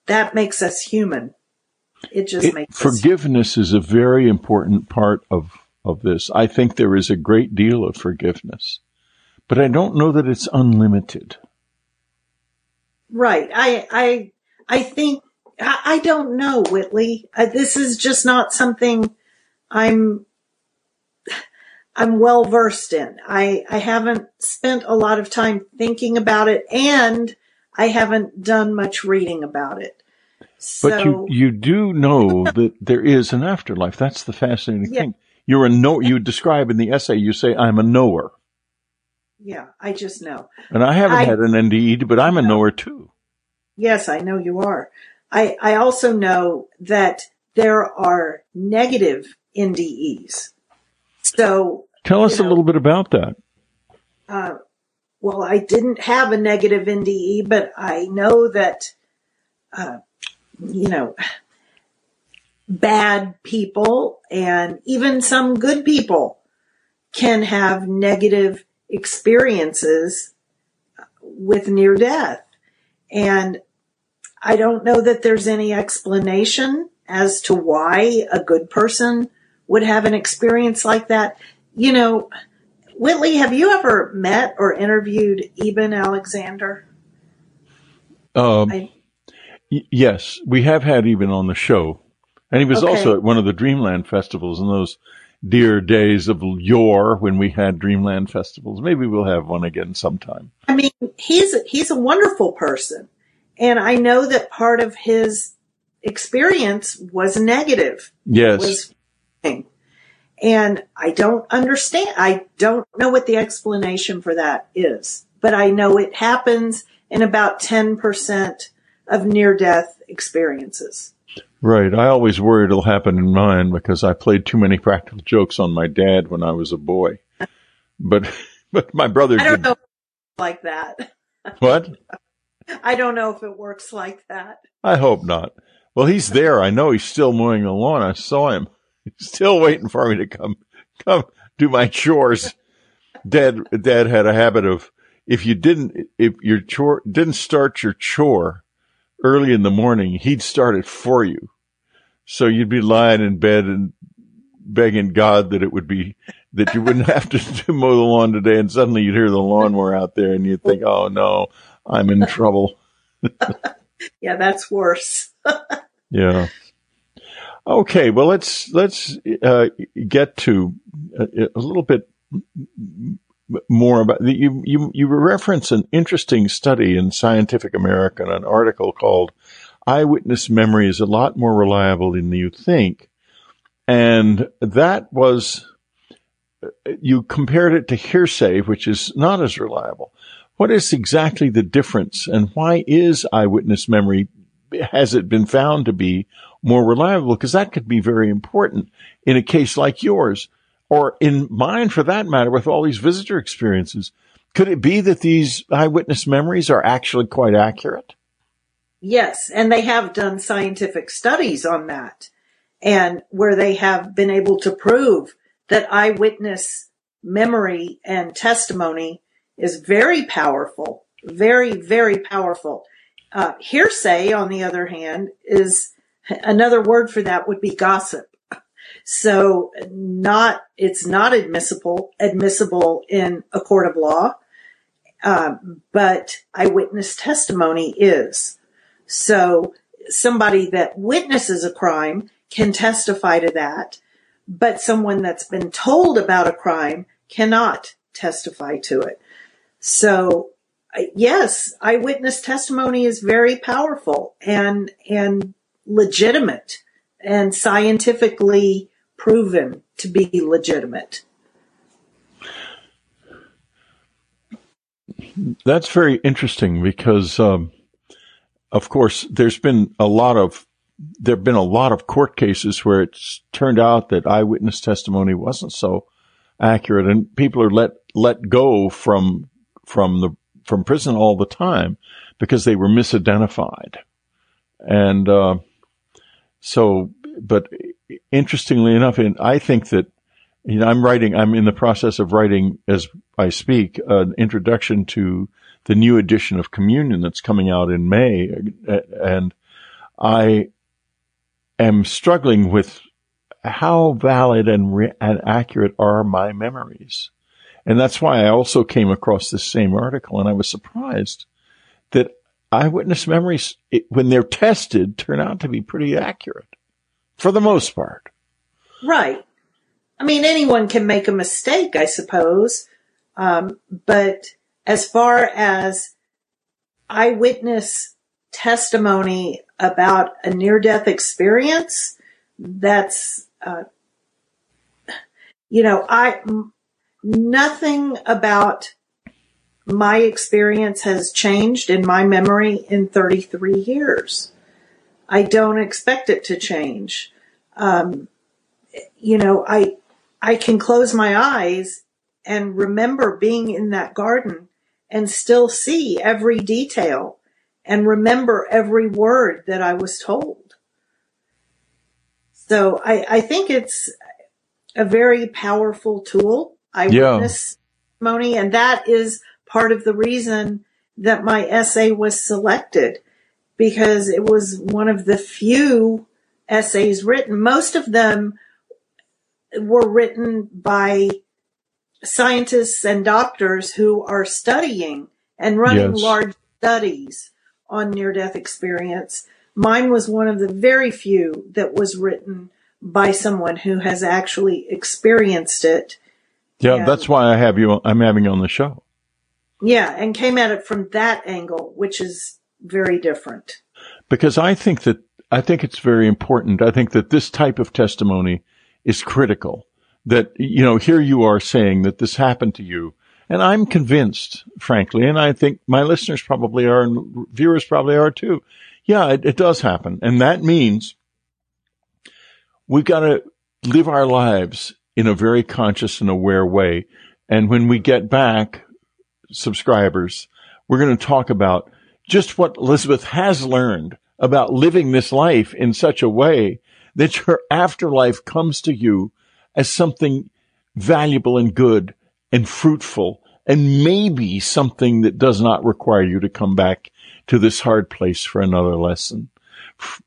That makes us human. It just it, makes forgiveness is a very important part of of this. I think there is a great deal of forgiveness but I don't know that it's unlimited. Right. I, I, I think, I, I don't know, Whitley. Uh, this is just not something I'm, I'm well versed in. I, I haven't spent a lot of time thinking about it and I haven't done much reading about it. So, but you, you do know that there is an afterlife. That's the fascinating yeah. thing. You're a know, you describe in the essay, you say, I'm a knower. Yeah, I just know. And I haven't I, had an NDE, but I'm a knower too. Yes, I know you are. I, I also know that there are negative NDEs. So tell us know, a little bit about that. Uh, well, I didn't have a negative NDE, but I know that, uh, you know, bad people and even some good people can have negative experiences with near death. And I don't know that there's any explanation as to why a good person would have an experience like that. You know, Whitley, have you ever met or interviewed Eben Alexander? Um, I, y- yes, we have had Eben on the show. And he was okay. also at one of the Dreamland festivals and those dear days of yore when we had Dreamland festivals. Maybe we'll have one again sometime. I mean, he's he's a wonderful person, and I know that part of his experience was negative. Yes. Was, and I don't understand. I don't know what the explanation for that is, but I know it happens in about 10% of near death experiences. Right. I always worry it'll happen in mine because I played too many practical jokes on my dad when I was a boy. But but my brother I don't did. know like that. What? I don't know if it works like that. I hope not. Well, he's there. I know he's still mowing the lawn. I saw him. He's still waiting for me to come come do my chores. Dad Dad had a habit of if you didn't, if your chore didn't start your chore early in the morning, he'd start it for you. So you'd be lying in bed and begging God that it would be, that you wouldn't have to mow the lawn today. And suddenly you'd hear the lawnmower out there and you'd think, Oh no, I'm in trouble. yeah, that's worse. yeah. Okay. Well, let's, let's, uh, get to a, a little bit more about you. You you reference an interesting study in Scientific American, an article called "Eyewitness Memory is a lot more reliable than you think," and that was you compared it to hearsay, which is not as reliable. What is exactly the difference, and why is eyewitness memory has it been found to be more reliable? Because that could be very important in a case like yours or in mine for that matter, with all these visitor experiences. Could it be that these eyewitness memories are actually quite accurate? Yes, and they have done scientific studies on that, and where they have been able to prove that eyewitness memory and testimony is very powerful, very, very powerful. Uh, hearsay, on the other hand, is another word for that would be gossip. So not, it's not admissible, admissible in a court of law. Um, but eyewitness testimony is. So somebody that witnesses a crime can testify to that, but someone that's been told about a crime cannot testify to it. So yes, eyewitness testimony is very powerful and, and legitimate and scientifically proven to be legitimate. That's very interesting because, um, of course, there's been a lot of there have been a lot of court cases where it's turned out that eyewitness testimony wasn't so accurate, and people are let let go from from the from prison all the time because they were misidentified, and uh, so. But interestingly enough, and I think that you know, I'm writing, I'm in the process of writing as I speak, an introduction to the new edition of Communion that's coming out in May. And I am struggling with how valid and, re- and accurate are my memories. And that's why I also came across this same article and I was surprised that eyewitness memories, it, when they're tested, turn out to be pretty accurate for the most part. Right. I mean, anyone can make a mistake, I suppose. Um, but as far as eyewitness testimony about a near death experience, that's, uh, you know, I, nothing about my experience has changed in my memory in 33 years. I don't expect it to change. Um, you know, I, I can close my eyes and remember being in that garden and still see every detail and remember every word that I was told. So I, I think it's a very powerful tool. Eyewitness yeah. testimony, and that is part of the reason that my essay was selected because it was one of the few essays written. Most of them were written by scientists and doctors who are studying and running yes. large studies on near death experience. Mine was one of the very few that was written by someone who has actually experienced it. Yeah, and, that's why I have you, I'm having you on the show. Yeah, and came at it from that angle, which is very different. Because I think that I think it's very important. I think that this type of testimony is critical. That, you know, here you are saying that this happened to you. And I'm convinced, frankly, and I think my listeners probably are and viewers probably are too. Yeah, it, it does happen. And that means we've got to live our lives in a very conscious and aware way. And when we get back, subscribers, we're going to talk about just what Elizabeth has learned about living this life in such a way that your afterlife comes to you as something valuable and good and fruitful and maybe something that does not require you to come back to this hard place for another lesson.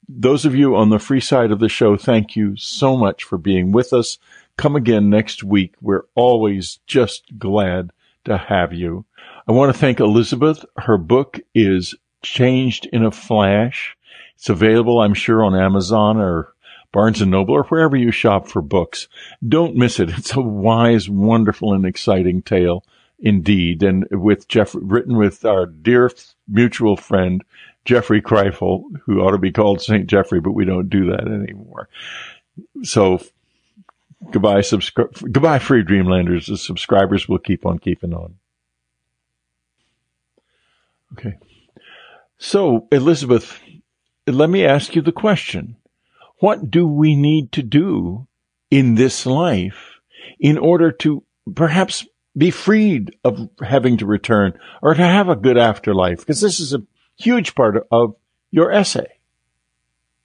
Those of you on the free side of the show, thank you so much for being with us. Come again next week. We're always just glad to have you. I want to thank Elizabeth. Her book is Changed in a Flash. It's available, I'm sure, on Amazon or Barnes and Noble or wherever you shop for books. Don't miss it. It's a wise, wonderful, and exciting tale indeed. And with Jeff, written with our dear mutual friend, Jeffrey Kripal, who ought to be called St. Jeffrey, but we don't do that anymore. So goodbye, subscribe, goodbye, free Dreamlanders. The subscribers will keep on keeping on. Okay. So, Elizabeth, let me ask you the question. What do we need to do in this life in order to perhaps be freed of having to return or to have a good afterlife? Because this is a huge part of your essay.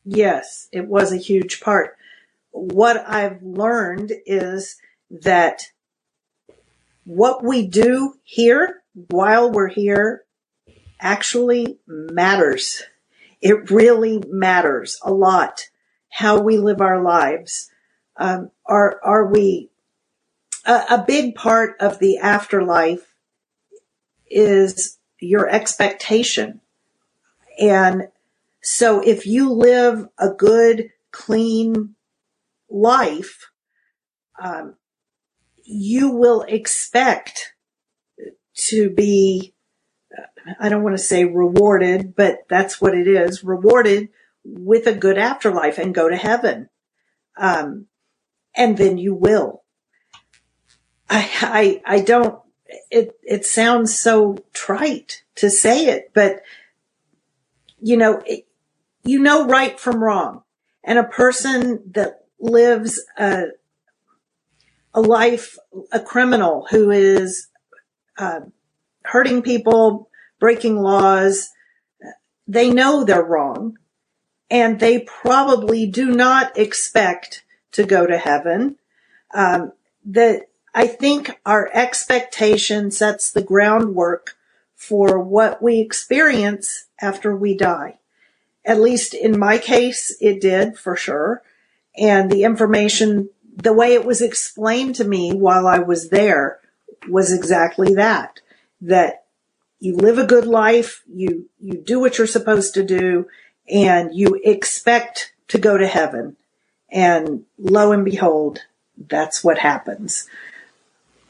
Yes, it was a huge part. What I've learned is that what we do here while we're here actually matters. It really matters a lot how we live our lives. Um, are are we a, a big part of the afterlife is your expectation. And so if you live a good, clean life, um, you will expect to be, I don't want to say rewarded, but that's what it is, rewarded with a good afterlife and go to heaven. Um, and then you will. I, I, I don't, it, it sounds so trite to say it, but you know, it, you know right from wrong. And a person that lives a, a life, a criminal who is, uh, hurting people, breaking laws, they know they're wrong and they probably do not expect to go to heaven. Um, that I think our expectation sets the groundwork for what we experience after we die. At least in my case, it did for sure. And the information, the way it was explained to me while I was there was exactly that, that you live a good life, you, you do what you're supposed to do, and you expect to go to heaven. And lo and behold, that's what happens.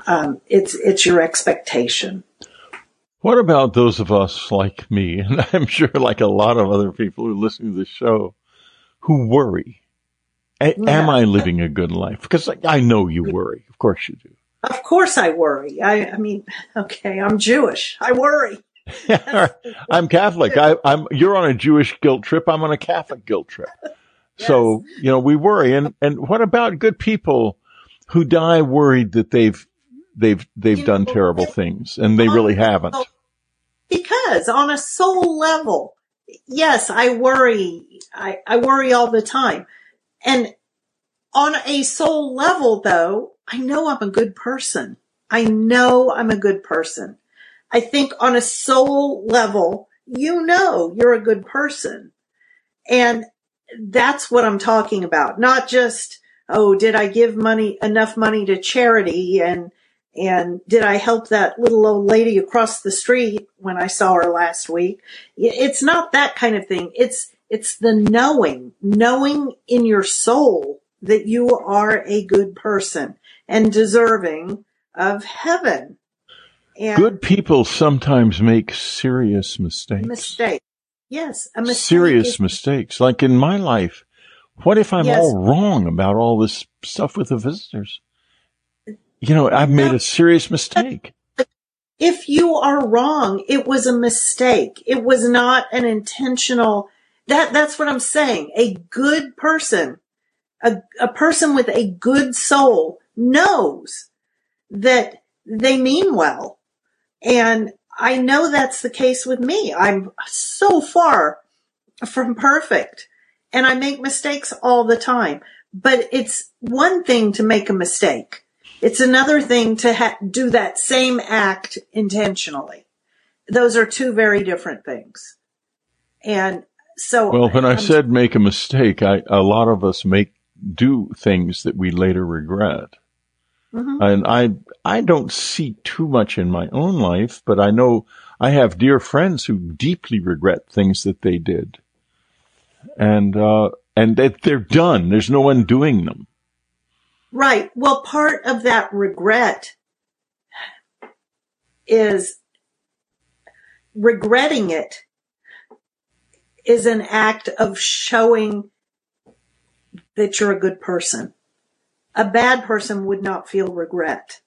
Um, it's it's your expectation. What about those of us like me, and I'm sure like a lot of other people who listen to the show, who worry? A- yeah. Am I living a good life? Because I know you worry. Of course you do. Of course I worry. I, I mean, okay, I'm Jewish. I worry. I'm Catholic. I, am You're on a Jewish guilt trip. I'm on a Catholic guilt trip. yes. So you know we worry. And and what about good people who die worried that they've they've they've you done know, terrible things and they really haven't. Because on a soul level, yes, I worry. I, I worry all the time. And on a soul level though, I know I'm a good person. I know I'm a good person. I think on a soul level, you know you're a good person. And that's what I'm talking about. Not just, oh, did I give money, enough money to charity and and did I help that little old lady across the street when I saw her last week? It's not that kind of thing. It's, it's the knowing, knowing in your soul that you are a good person and deserving of heaven. And good people sometimes make serious mistakes. Mistake. Yes, a mistake. Serious is- mistakes. Like in my life, what if I'm yes. all wrong about all this stuff with the visitors? You know, I've made a serious mistake. If you are wrong, it was a mistake. It was not an intentional, that, that's what I'm saying. A good person, a, a person with a good soul knows that they mean well. And I know that's the case with me. I'm so far from perfect and I make mistakes all the time, but it's one thing to make a mistake It's another thing to ha- do that same act intentionally. Those are two very different things. And so. Well, when I, I said make a mistake, I, a lot of us make, do things that we later regret. Mm-hmm. And I, I don't see too much in my own life, but I know I have dear friends who deeply regret things that they did. And, uh, and that they're done. There's no one doing them. Right. Well, part of that regret is regretting it is an act of showing that you're a good person. A bad person would not feel regret.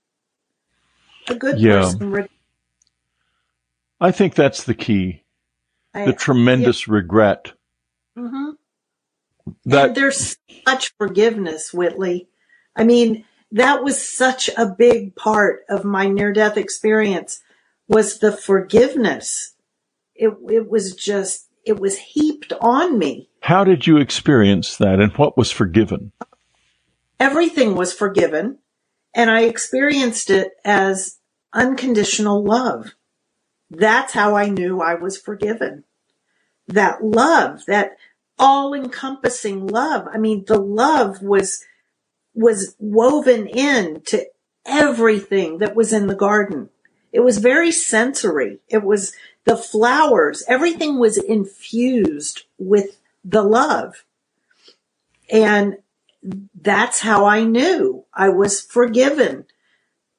A good yeah. person. Re- I think that's the key. I, the tremendous yeah. regret. Mm-hmm. That and there's such forgiveness, Whitley. I mean, that was such a big part of my near death experience was the forgiveness. It, it was just, it was heaped on me. How did you experience that and what was forgiven? Everything was forgiven and I experienced it as unconditional love. That's how I knew I was forgiven. That love, that all encompassing love. I mean, the love was, was woven in to everything that was in the garden. It was very sensory. It was the flowers. Everything was infused with the love. And that's how I knew I was forgiven.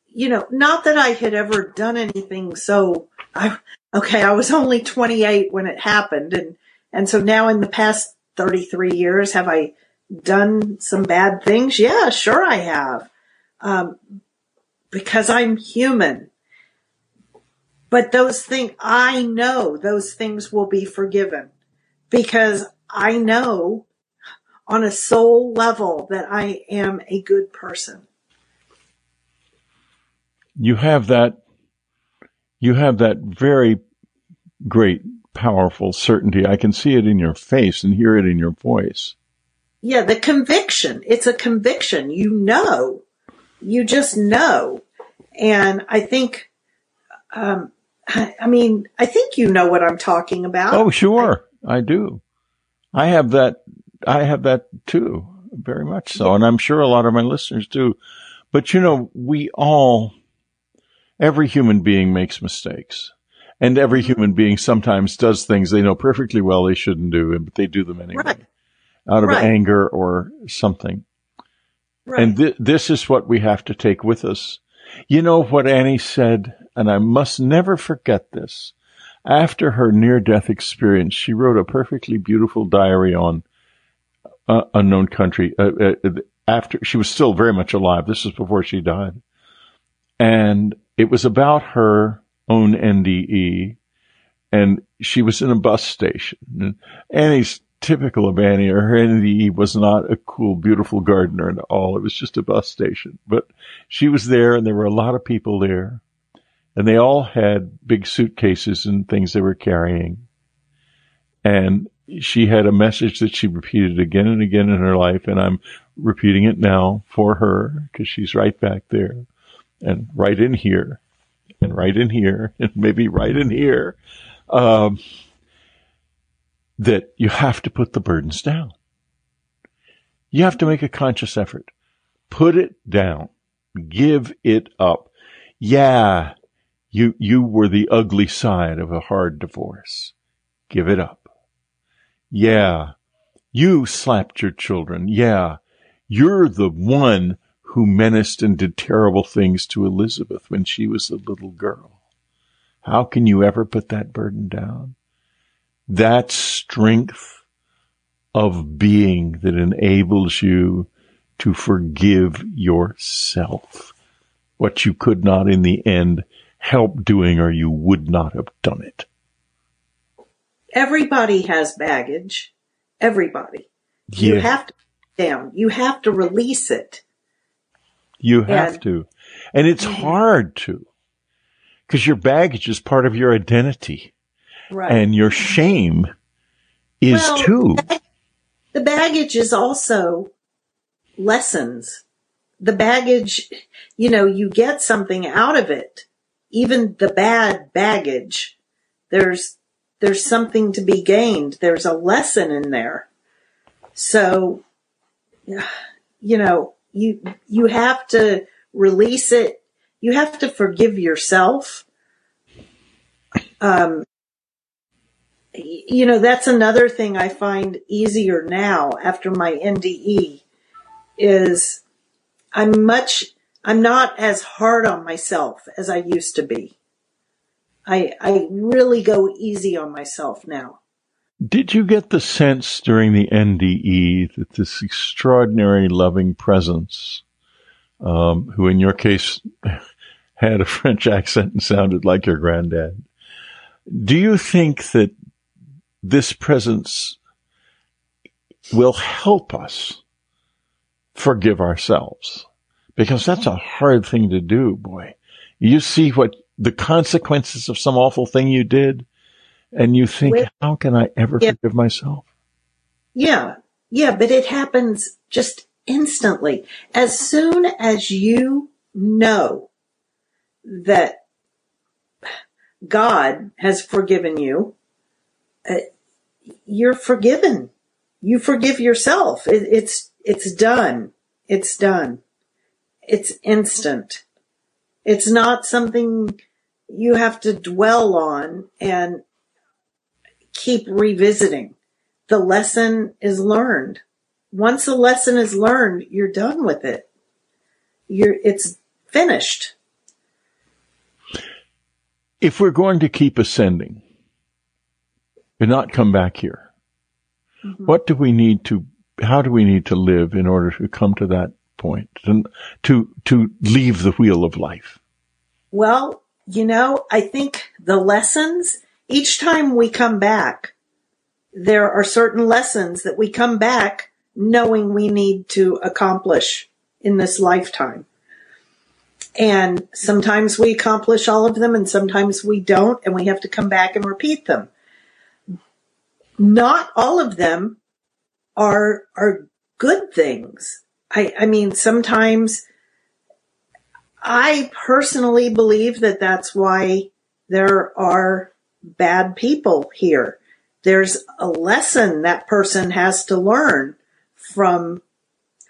You know, not that I had ever done anything so I, okay, I was only 28 when it happened. And, and so now in the past 33 years, have I done some bad things? Yeah, sure I have. Um, because I'm human. But those things, I know those things will be forgiven because I know on a soul level that I am a good person. You have that, you have that very great, powerful certainty. I can see it in your face and hear it in your voice. Yeah, the conviction. It's a conviction. You know. You just know. And I think, um, I mean, I think you know what I'm talking about. Oh, sure. I, I do. I have that I have that too, very much so. And I'm sure a lot of my listeners do. But you know, we all, every human being makes mistakes. And every mm-hmm. human being sometimes does things they know perfectly well they shouldn't do, but they do them anyway. Right. Out of right. anger or something. Right. And th- this is what we have to take with us. You know what Annie said, and I must never forget this. After her near death experience, she wrote a perfectly beautiful diary on uh, unknown country. Uh, uh, after she was still very much alive. This was before she died, and it was about her own NDE, and she was in a bus station. And Annie's typical of Annie. Her NDE was not a cool, beautiful gardener at all. It was just a bus station, but she was there, and there were a lot of people there, and they all had big suitcases and things they were carrying. And she had a message that she repeated again and again in her life, and I'm repeating it now for her because she's right back there and right in here and right in here and maybe right in here. Um, that you have to put the burdens down. You have to make a conscious effort. Put it down. Give it up. Yeah, you, you were the ugly side of a hard divorce. Give it up. Yeah. You slapped your children. Yeah. You're the one who menaced and did terrible things to Elizabeth when she was a little girl. How can you ever put that burden down? That strength of being that enables you to forgive yourself. What you could not in the end help doing or you would not have done it. Everybody has baggage. Everybody. Yeah. You have to down. You have to release it. You have and, to. And it's hard to. Because your baggage is part of your identity. Right. And your shame is well, too. The baggage is also lessons the baggage, you know, you get something out of it. Even the bad baggage, there's, there's something to be gained. There's a lesson in there. So, you know, you, you have to release it. You have to forgive yourself. Um, you know, that's another thing I find easier now after my NDE is I'm much, I'm not as hard on myself as I used to be. I, I really go easy on myself now. Did you get the sense during the NDE that this extraordinary loving presence, um, who in your case had a French accent and sounded like your granddad, do you think that this presence will help us forgive ourselves. Because that's a hard thing to do, boy. You see what the consequences of some awful thing you did and you think, With, how can I ever yeah. forgive myself? Yeah. Yeah. But it happens just instantly. As soon as you know that God has forgiven you, uh, you're forgiven. You forgive yourself. It, it's, it's done. It's done. It's instant. It's not something you have to dwell on and keep revisiting. The lesson is learned. Once a lesson is learned, you're done with it. You're, it's finished. If we're going to keep ascending, and not come back here. Mm-hmm. What do we need to, how do we need to live in order to come to that point and to, to leave the wheel of life? Well, you know, I think the lessons, each time we come back, there are certain lessons that we come back knowing we need to accomplish in this lifetime. And sometimes we accomplish all of them and sometimes we don't and we have to come back and repeat them not all of them are, are good things. I, I mean, sometimes I personally believe that that's why there are bad people here. There's a lesson that person has to learn from,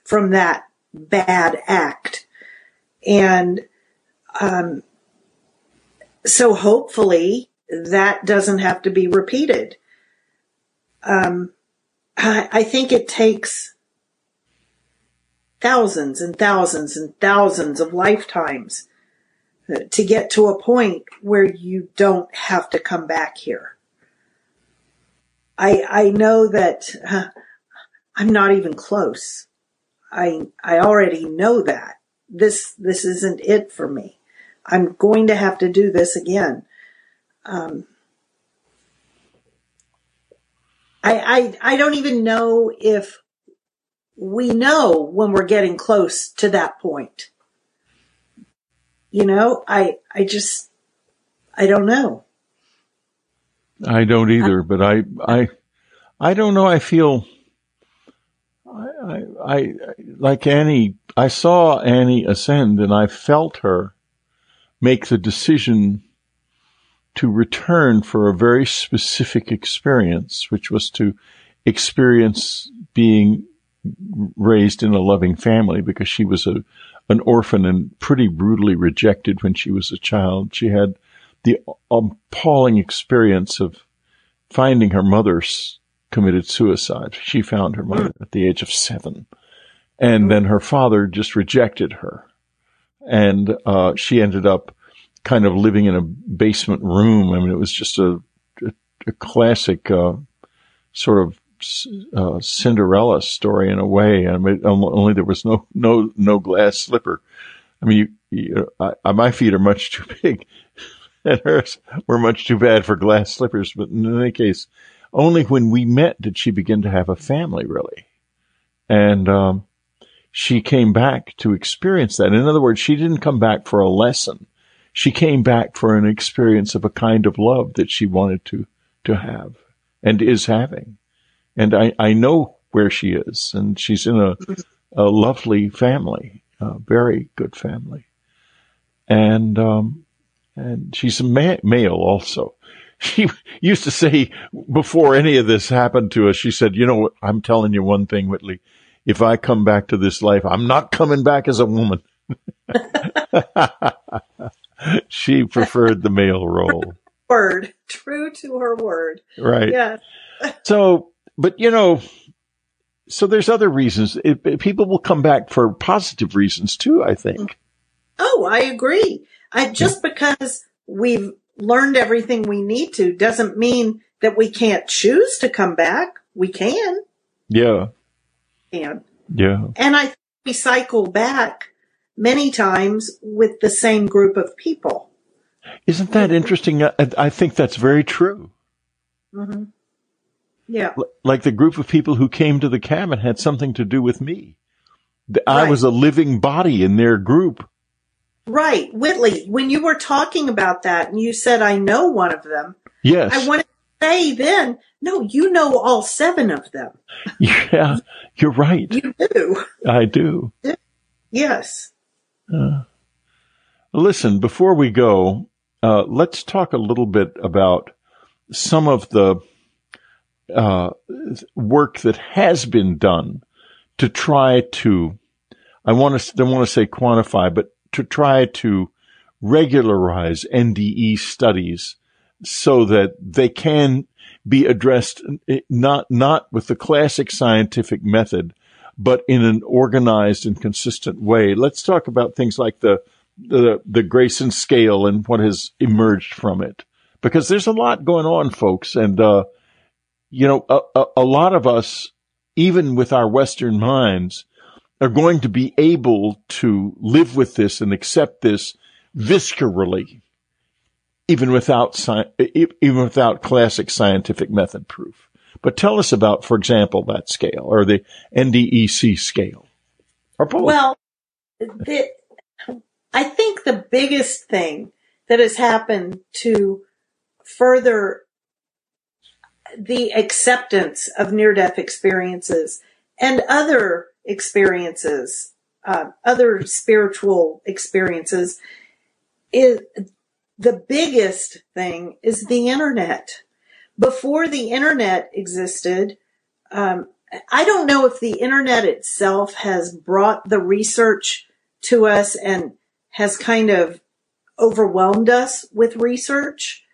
from that bad act. And, um, so hopefully that doesn't have to be repeated um, I, I think it takes thousands and thousands and thousands of lifetimes to get to a point where you don't have to come back here. I, I know that uh, I'm not even close. I, I already know that this, this isn't it for me. I'm going to have to do this again. Um, I, I, I don't even know if we know when we're getting close to that point. You know, I, I just, I don't know. I don't either, but I, I, I don't know. I feel, I, I, I, like Annie, I saw Annie ascend and I felt her make the decision to return for a very specific experience, which was to experience being raised in a loving family because she was a, an orphan and pretty brutally rejected when she was a child. She had the appalling experience of finding her mother committed suicide. She found her mother at the age of seven. And then her father just rejected her. And, uh, she ended up kind of living in a basement room. I mean, it was just a, a, a classic, uh, sort of, uh, Cinderella story in a way. I mean, only there was no, no, no glass slipper. I mean, you, you, I, my feet are much too big and hers were much too bad for glass slippers. But in any case, only when we met did she begin to have a family really. And, um, she came back to experience that. In other words, she didn't come back for a lesson she came back for an experience of a kind of love that she wanted to, to have and is having. And I, I know where she is and she's in a, a lovely family a very good family, and um, and she's a ma- male also. She used to say before any of this happened to us, she said, "You know, I'm telling you one thing, Whitley. If I come back to this life, I'm not coming back as a woman." she preferred the male role. Word, true to her word. Right. Yeah. so, but you know, so there's other reasons. It, it, people will come back for positive reasons too. I think. Oh, I agree. I just because we've learned everything we need to doesn't mean that we can't choose to come back. We can. Yeah. Can. Yeah. And I we cycle back many times with the same group of people. Isn't that interesting? I, I think that's very true. Mm-hmm. Yeah. L- like the group of people who came to the cabin had something to do with me. I Right. was a living body in their group. Right. Whitley, when you were talking about that and you said, I know one of them, Yes. I wanted to say then, no, you know all seven of them. yeah, you're right. You do. I do. Yes. Listen, before we go, uh, let's talk a little bit about some of the uh, work that has been done to try to, I want to, don't want to say quantify, but to try to regularize NDE studies so that they can be addressed eh, not, not with the classic scientific method, but in an organized and consistent way. Let's talk about things like the, the, the Greyson scale and what has emerged from it. Because there's a lot going on, folks. And, uh, you know, a, a, a lot of us, even with our Western minds, are going to be able to live with this and accept this viscerally, even without sci- even without classic scientific method proof. But tell us about, for example, that scale or the NDEC scale. Well, the, I think the biggest thing that has happened to further the acceptance of near death experiences and other experiences, uh, other spiritual experiences is the biggest thing is the internet. Before the internet existed, um, I don't know if the internet itself has brought the research to us and has kind of overwhelmed us with research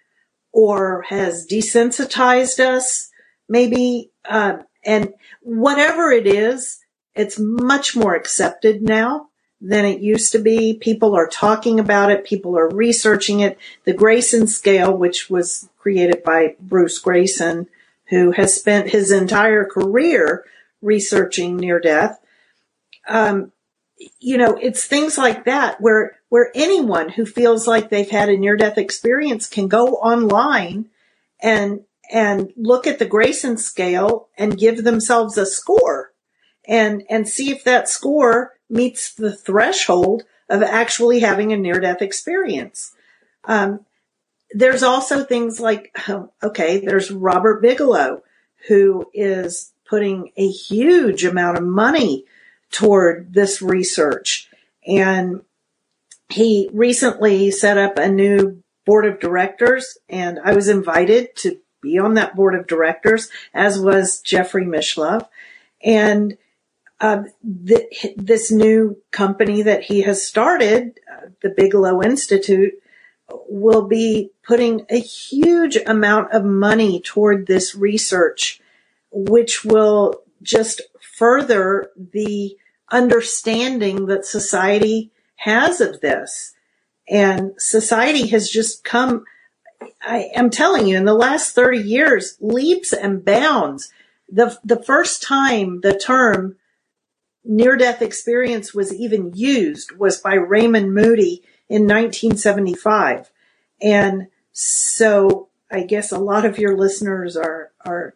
or has desensitized us maybe um, and whatever it is it's much more accepted now than it used to be. People are talking about it. People are researching it. The greyson scale which was created by bruce greyson who has spent his entire career researching near death um, you know, it's things like that where, where anyone who feels like they've had a near death experience can go online and, and look at the Greyson scale and give themselves a score and, and see if that score meets the threshold of actually having a near death experience. Um, there's also things like, okay, there's Robert Bigelow who is putting a huge amount of money toward this research. And he recently set up a new board of directors and I was invited to be on that board of directors, as was Jeffrey Mishlove. And uh, th- this new company that he has started, uh, the Bigelow Institute, will be putting a huge amount of money toward this research, which will just further the understanding that society has of this. And society has just come, I am telling you, in the last 30 years, leaps and bounds. The, the first time the term near death experience was even used was by Raymond Moody in 1975. And so I guess a lot of your listeners are, are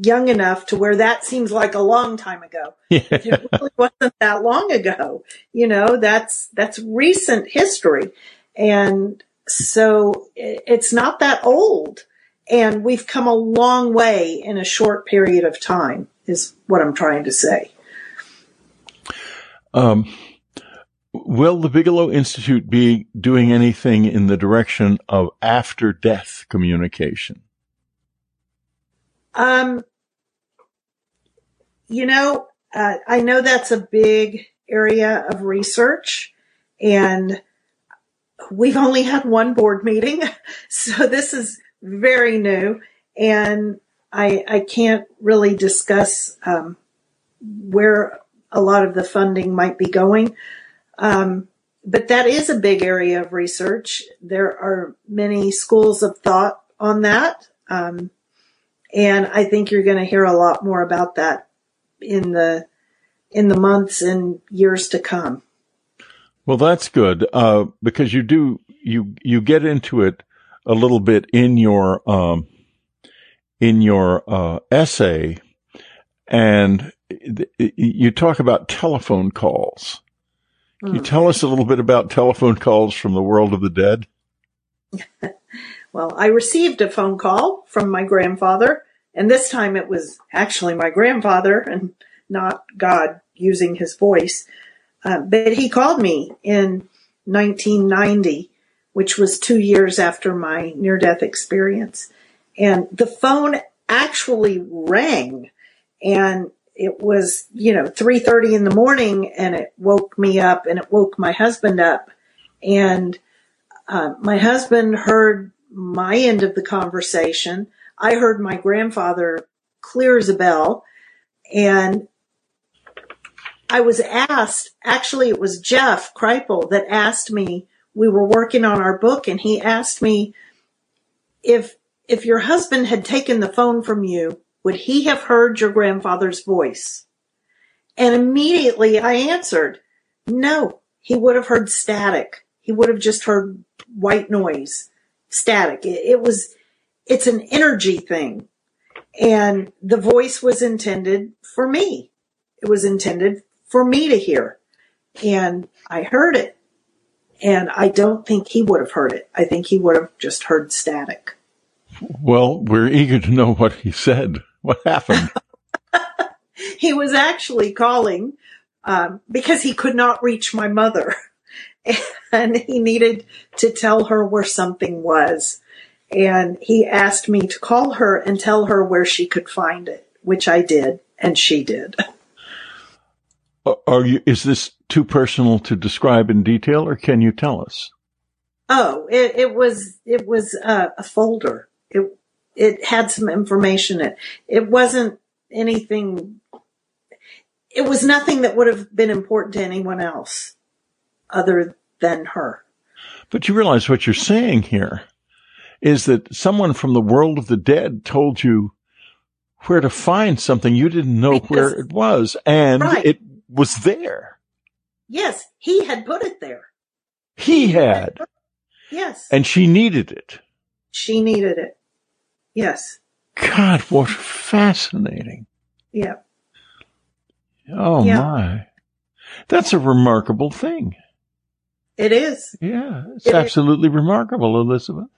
young enough to where that seems like a long time ago. It really wasn't that long ago. You know, that's, that's recent history. And so it's not that old. And we've come a long way in a short period of time is what I'm trying to say. Um, will the Bigelow Institute be doing anything in the direction of after death communication? Um, you know, uh, I know that's a big area of research and we've only had one board meeting. So this is very new and I, I can't really discuss, um, where a lot of the funding might be going. Um, but that is a big area of research. There are many schools of thought on that. Um, and I think you're going to hear a lot more about that in the in the months and years to come. Well, that's good uh, because you do you you get into it a little bit in your um, in your uh, essay, and you talk about telephone calls. Can you hmm. tell us a little bit about telephone calls from the world of the dead? well, I received a phone call from my grandfather, and this time it was actually my grandfather and not God using his voice. Uh, but he called me in 1990, which was two years after my near death experience. And the phone actually rang and it was, you know, 3.30 in the morning and it woke me up and it woke my husband up. And uh, my husband heard my end of the conversation. I heard my grandfather clear as a bell. And I was asked, actually, it was Jeff Kripal that asked me, we were working on our book and he asked me if, if your husband had taken the phone from you, would he have heard your grandfather's voice? And immediately I answered, no, he would have heard static. He would have just heard white noise, static. It, it was, it's an energy thing. And the voice was intended for me. It was intended for me to hear. And I heard it. And I don't think he would have heard it. I think he would have just heard static. Well, we're eager to know what he said. What happened? he was actually calling um, because he could not reach my mother, and he needed to tell her where something was. And he asked me to call her and tell her where she could find it, which I did, and she did. Uh, are you? Is this too personal to describe in detail, or can you tell us? Oh, it, it was it was a, a folder. It it had some information. It, it wasn't anything, it was nothing that would have been important to anyone else other than her. But you realize what you're saying here is that someone from the world of the dead told you where to find something you didn't know because, where it was and right. it was there. Yes, he had put it there. He had. Yes. And she needed it. She needed it. Yes. God, what fascinating. Yeah. Oh yeah. my. That's a remarkable thing. It is. Yeah, it's it absolutely is. remarkable, Elizabeth.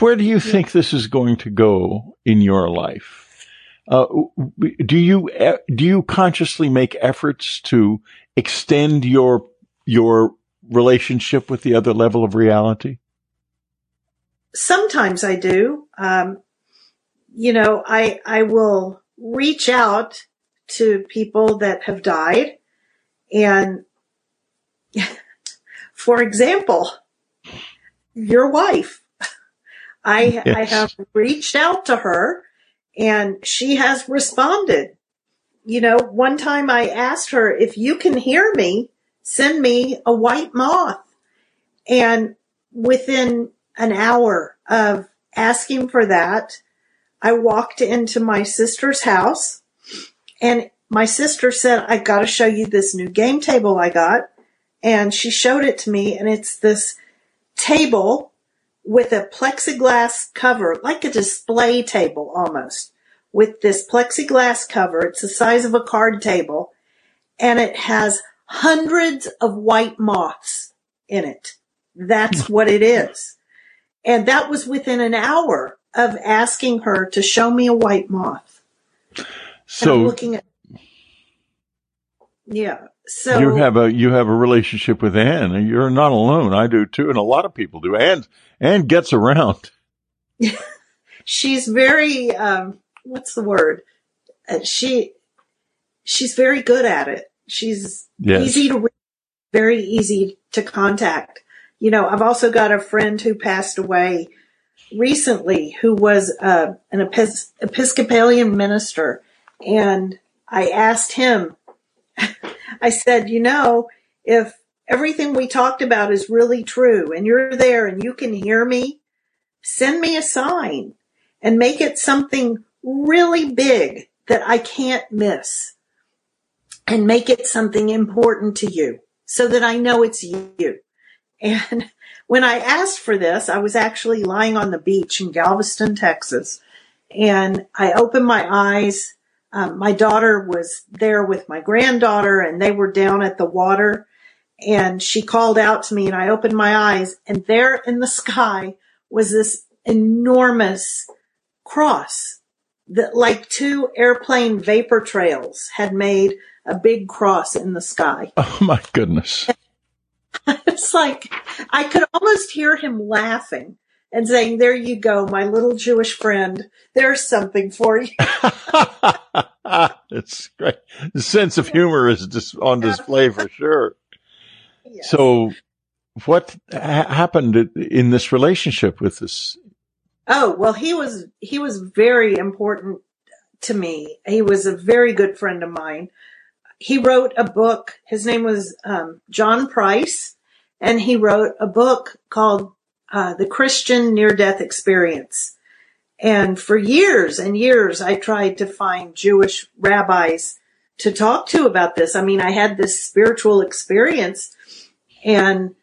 Where do you think this is going to go in your life? Uh, do you do you consciously make efforts to extend your your relationship with the other level of reality? sometimes I do. Um, you know, I, I will reach out to people that have died and for example, your wife, I, yes. I have reached out to her and she has responded. You know, one time I asked her, if you can hear me, send me a white moth. And within an hour of asking for that. I walked into my sister's house and my sister said, I got to show you this new game table I got. And she showed it to me and it's this table with a plexiglass cover, like a display table almost with this plexiglass cover. It's the size of a card table and it has hundreds of white moths in it. That's hmm. what it is. And that was within an hour of asking her to show me a white moth. So looking at. Yeah. So you have a you have a relationship with Anne. You're not alone. I do too, and a lot of people do. Anne Anne gets around. she's very um, what's the word? Uh, she she's very good at it. She's Yes. easy to read, very easy to contact. You know, I've also got a friend who passed away recently who was uh, an Epis- Episcopalian minister, and I asked him. I said, you know, if everything we talked about is really true, and you're there and you can hear me, send me a sign and make it something really big that I can't miss and make it something important to you so that I know it's you. And when I asked for this, I was actually lying on the beach in Galveston, Texas, and I opened my eyes. Um, my daughter was there with my granddaughter and they were down at the water and she called out to me and I opened my eyes and there in the sky was this enormous cross that like two airplane vapor trails had made a big cross in the sky. Oh my goodness. It's like I could almost hear him laughing and saying, there you go, my little Jewish friend. There's something for you. it's great. The sense of humor is just on display for sure. So, what ha- happened in this relationship with this? Oh, well, he was, he was very important to me. He was a very good friend of mine. He wrote a book. His name was um, John Price, and he wrote a book called uh, The Christian Near Death Experience. And for years and years, I tried to find Jewish rabbis to talk to about this. I mean, I had this spiritual experience, and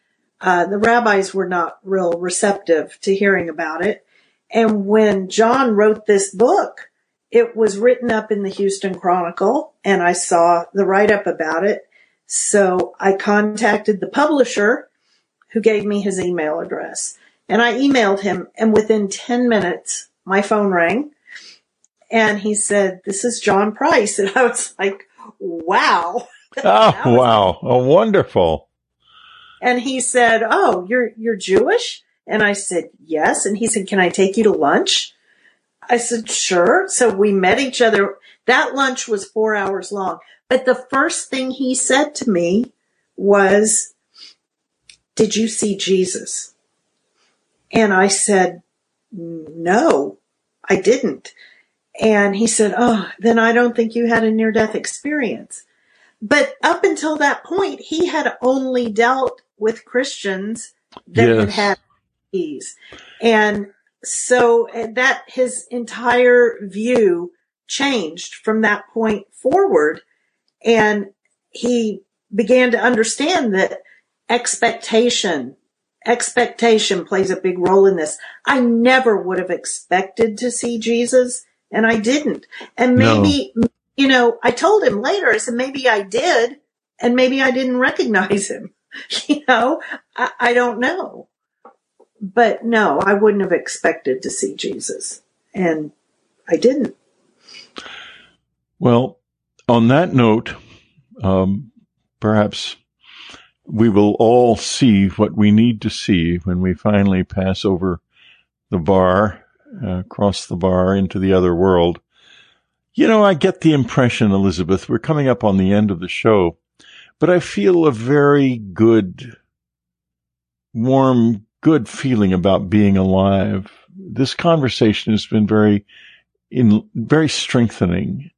uh, the rabbis were not real receptive to hearing about it. And when John wrote this book, it was written up in the Houston Chronicle and I saw the write up about it. So I contacted the publisher who gave me his email address and I emailed him and within 10 minutes, my phone rang and he said, this is John Price. And I was like, wow. Oh, wow. Oh, wonderful. And he said, Oh, you're, you're Jewish? And I said, yes. And he said, can I take you to lunch? I said, sure. So we met each other. That lunch was four hours long. But the first thing he said to me was, did you see Jesus? And I said, no, I didn't. And he said, oh, then I don't think you had a near death experience. But up until that point, he had only dealt with Christians that had Yes. had these. And so uh, that his entire view changed from that point forward. And he began to understand that expectation, expectation plays a big role in this. I never would have expected to see Jesus and I didn't. And No. maybe, you know, I told him later, I said, maybe I did and maybe I didn't recognize him. You know, I, I don't know. But no, I wouldn't have expected to see Jesus. And I didn't. Well, on that note, um, perhaps we will all see what we need to see when we finally pass over the bar, uh, cross the bar into the other world. You know, I get the impression, Elizabeth, we're coming up on the end of the show, but I feel a very good, warm, good feeling about being alive. This conversation has been very, in, very strengthening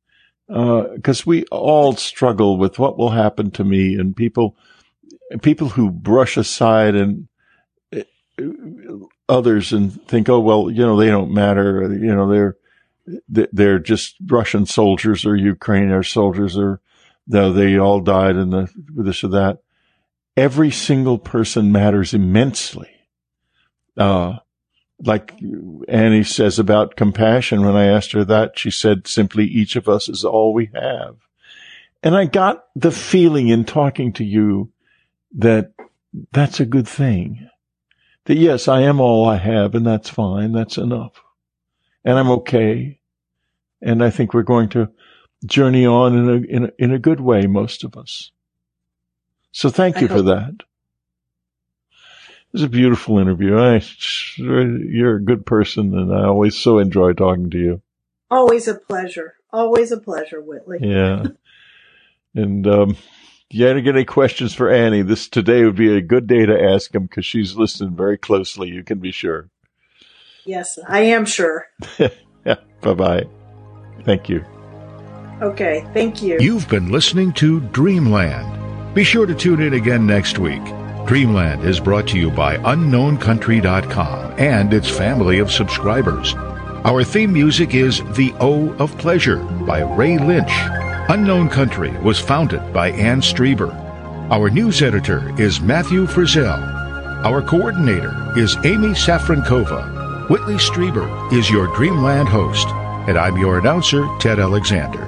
because we all struggle with what will happen to me and people people who brush aside and uh, others and think oh well you know they don't matter. You know they're they're just Russian soldiers or Ukrainian soldiers or no, they all died in the this or that. Every single person matters immensely. Uh like Annie says about compassion, when I asked her that, she said simply, each of us is all we have. And I got the feeling in talking to you that that's a good thing. That yes, I am all I have and that's fine. That's enough. And I'm okay. And I think we're going to journey on in a, in a, in a good way, most of us. So thank you for that. It was a beautiful interview. I, you're a good person and I always so enjoy talking to you. Always a pleasure. Always a pleasure, Whitley. Yeah. and, um, you had to get any questions for Annie, this today would be a good day to ask him because she's listening very closely. You can be sure. Yes, I am sure. yeah. Bye bye. Thank you. Okay. Thank you. You've been listening to Dreamland. Be sure to tune in again next week. Dreamland is brought to you by UnknownCountry.com and its family of subscribers. Our theme music is The O of Pleasure by Ray Lynch. Unknown Country was founded by Ann Strieber. Our news editor is Matthew Frizzell. Our coordinator is Amy Safrankova. Whitley Strieber is your Dreamland host, and I'm your announcer, Ted Alexander.